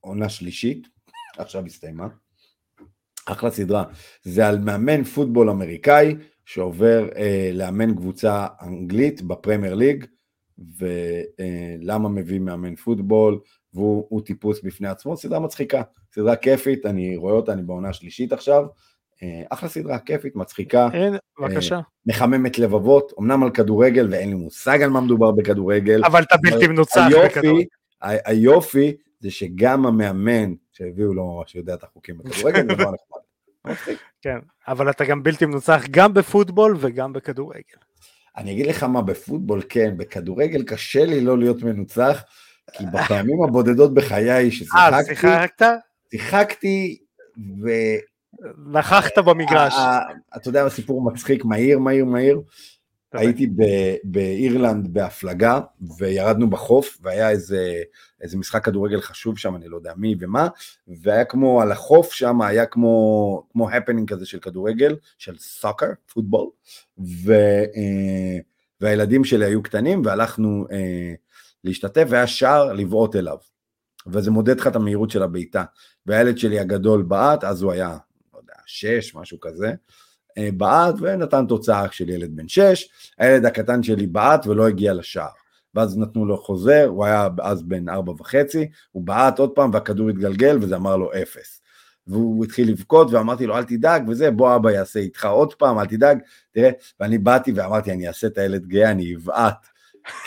עונה שלישית, עכשיו הסתיימה. אחלה סדרה. זה על מאמן פוטבול אמריקאי שעובר אה, לאמן קבוצה אנגלית בפרמייר ליג, ולמה אה, מביא מאמן פוטבול, והוא טיפוס בפני עצמו, סדרה מצחיקה, סדרה כיפית, אני רואה אותה, אני בעונה שלישית עכשיו, אה, אחלה סדרה, כיפית, מצחיקה. אין, בבקשה. אה, מחממת לבבות, אמנם על כדורגל, ואין לי מושג על מה מדובר בכדורגל. אבל אתה בלתי מנוצח בכדורגל. היופי זה שגם המאמן שהביאו לו, שיודע את החוקים בכדורגל, זה לא נחמד. כן, אבל אתה גם בלתי מנוצח גם בפוטבול וגם בכדורגל. אני אגיד לך מה, בפוטבול כן, בכדורגל קשה לי לא להיות מנוצח, כי בפעמים הבודדות בחיי ששיחקתי, אה, שיחקת? שיחקתי, ו... נכחת במגרש. אתה יודע, סיפור מצחיק, מהיר, מהיר, מהיר. הייתי באירלנד בהפלגה, וירדנו בחוף, והיה איזה, איזה משחק כדורגל חשוב שם, אני לא יודע מי ומה, והיה כמו על החוף שם, היה כמו, כמו הפנינג כזה של כדורגל, של soccer, football, ו, אה, והילדים שלי היו קטנים, והלכנו אה, להשתתף, והיה שער לבעוט אליו. וזה מודד לך את המהירות של הבעיטה. והילד שלי הגדול בעט, אז הוא היה, לא יודע, שש, משהו כזה, אה, בעט ונתן תוצאה של ילד בן שש, הילד הקטן שלי בעט ולא הגיע לשער. ואז נתנו לו חוזר, הוא היה אז בן ארבע וחצי, הוא בעט עוד פעם והכדור התגלגל וזה אמר לו אפס. והוא התחיל לבכות ואמרתי לו אל תדאג וזה, בוא אבא יעשה איתך עוד פעם, אל תדאג, תראה, ואני באתי ואמרתי אני אעשה את הילד גאה, אני אבעט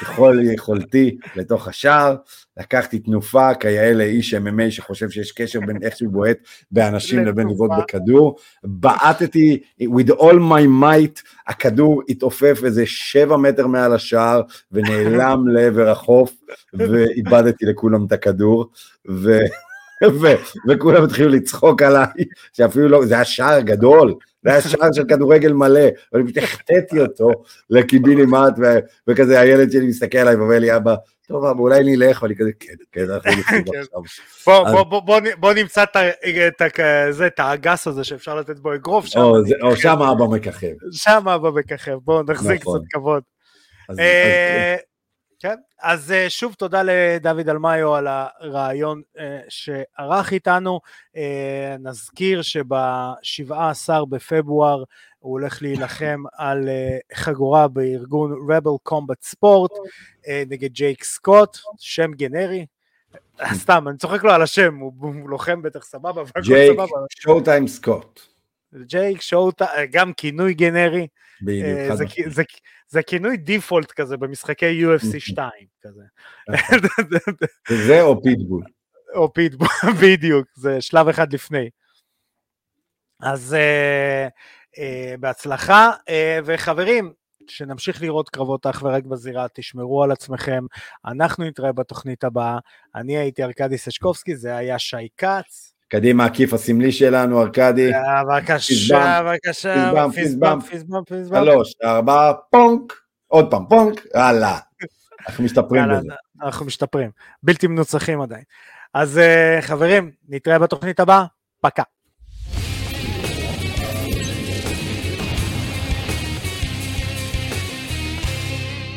ככל יכולתי לתוך השער, לקחתי תנופה כיאה לאיש MMA שחושב שיש קשר בין איך שהוא בועט באנשים לבין לבעוט בכדור, בעטתי with all my might, הכדור התעופף איזה שבע מטר מעל השער ונעלם לעבר החוף ואיבדתי לכולם את הכדור. ו... ו- וכולם התחילו לצחוק עליי, שאפילו לא, זה היה שער גדול, זה היה שער של כדורגל מלא, ואני פשוט החטאתי אותו לקיבינימט, וכזה הילד שלי מסתכל עליי ואומר לי, אבא, טוב אבא, אולי נלך, ואני כזה, כן, כן, אנחנו נלך כן. עכשיו. בוא נמצא את האגס הזה שאפשר לתת בו אגרוף, או שם אבא מככב. שם אבא מככב, בואו נחזיק נכון. קצת כבוד. כן, אז אה, שוב תודה לדוד אלמיו על הרעיון אה, שערך איתנו. אה, נזכיר שב-17 בפברואר הוא הולך להילחם על חגורה בארגון Rebel Combat Sport נגד ג'ייק סקוט, שם גנרי. סתם, אני צוחק לו על השם, הוא לוחם בטח סבבה, ג'ייק שואו-טיים סקוט. ג'ייק שואו-טיים, גם כינוי גנרי. זה כינוי דיפולט כזה במשחקי UFC 2 כזה. זה או פיטבול. או פיטבול, בדיוק, זה שלב אחד לפני. אז uh, uh, בהצלחה, uh, וחברים, שנמשיך לראות קרבות אך ורק בזירה, תשמרו על עצמכם, אנחנו נתראה בתוכנית הבאה, אני הייתי ארכדי סשקובסקי, זה היה שי כץ. קדימה, הכיף הסמלי שלנו, ארכדי. בבקשה, בבקשה, פיזבם, פיזבם, פיזבם. שלוש, ארבע, פונק, עוד פעם פונק, הלאה. אנחנו משתפרים בזה. אנחנו משתפרים, בלתי מנוצחים עדיין. אז אה, חברים, נתראה בתוכנית הבאה, פקה.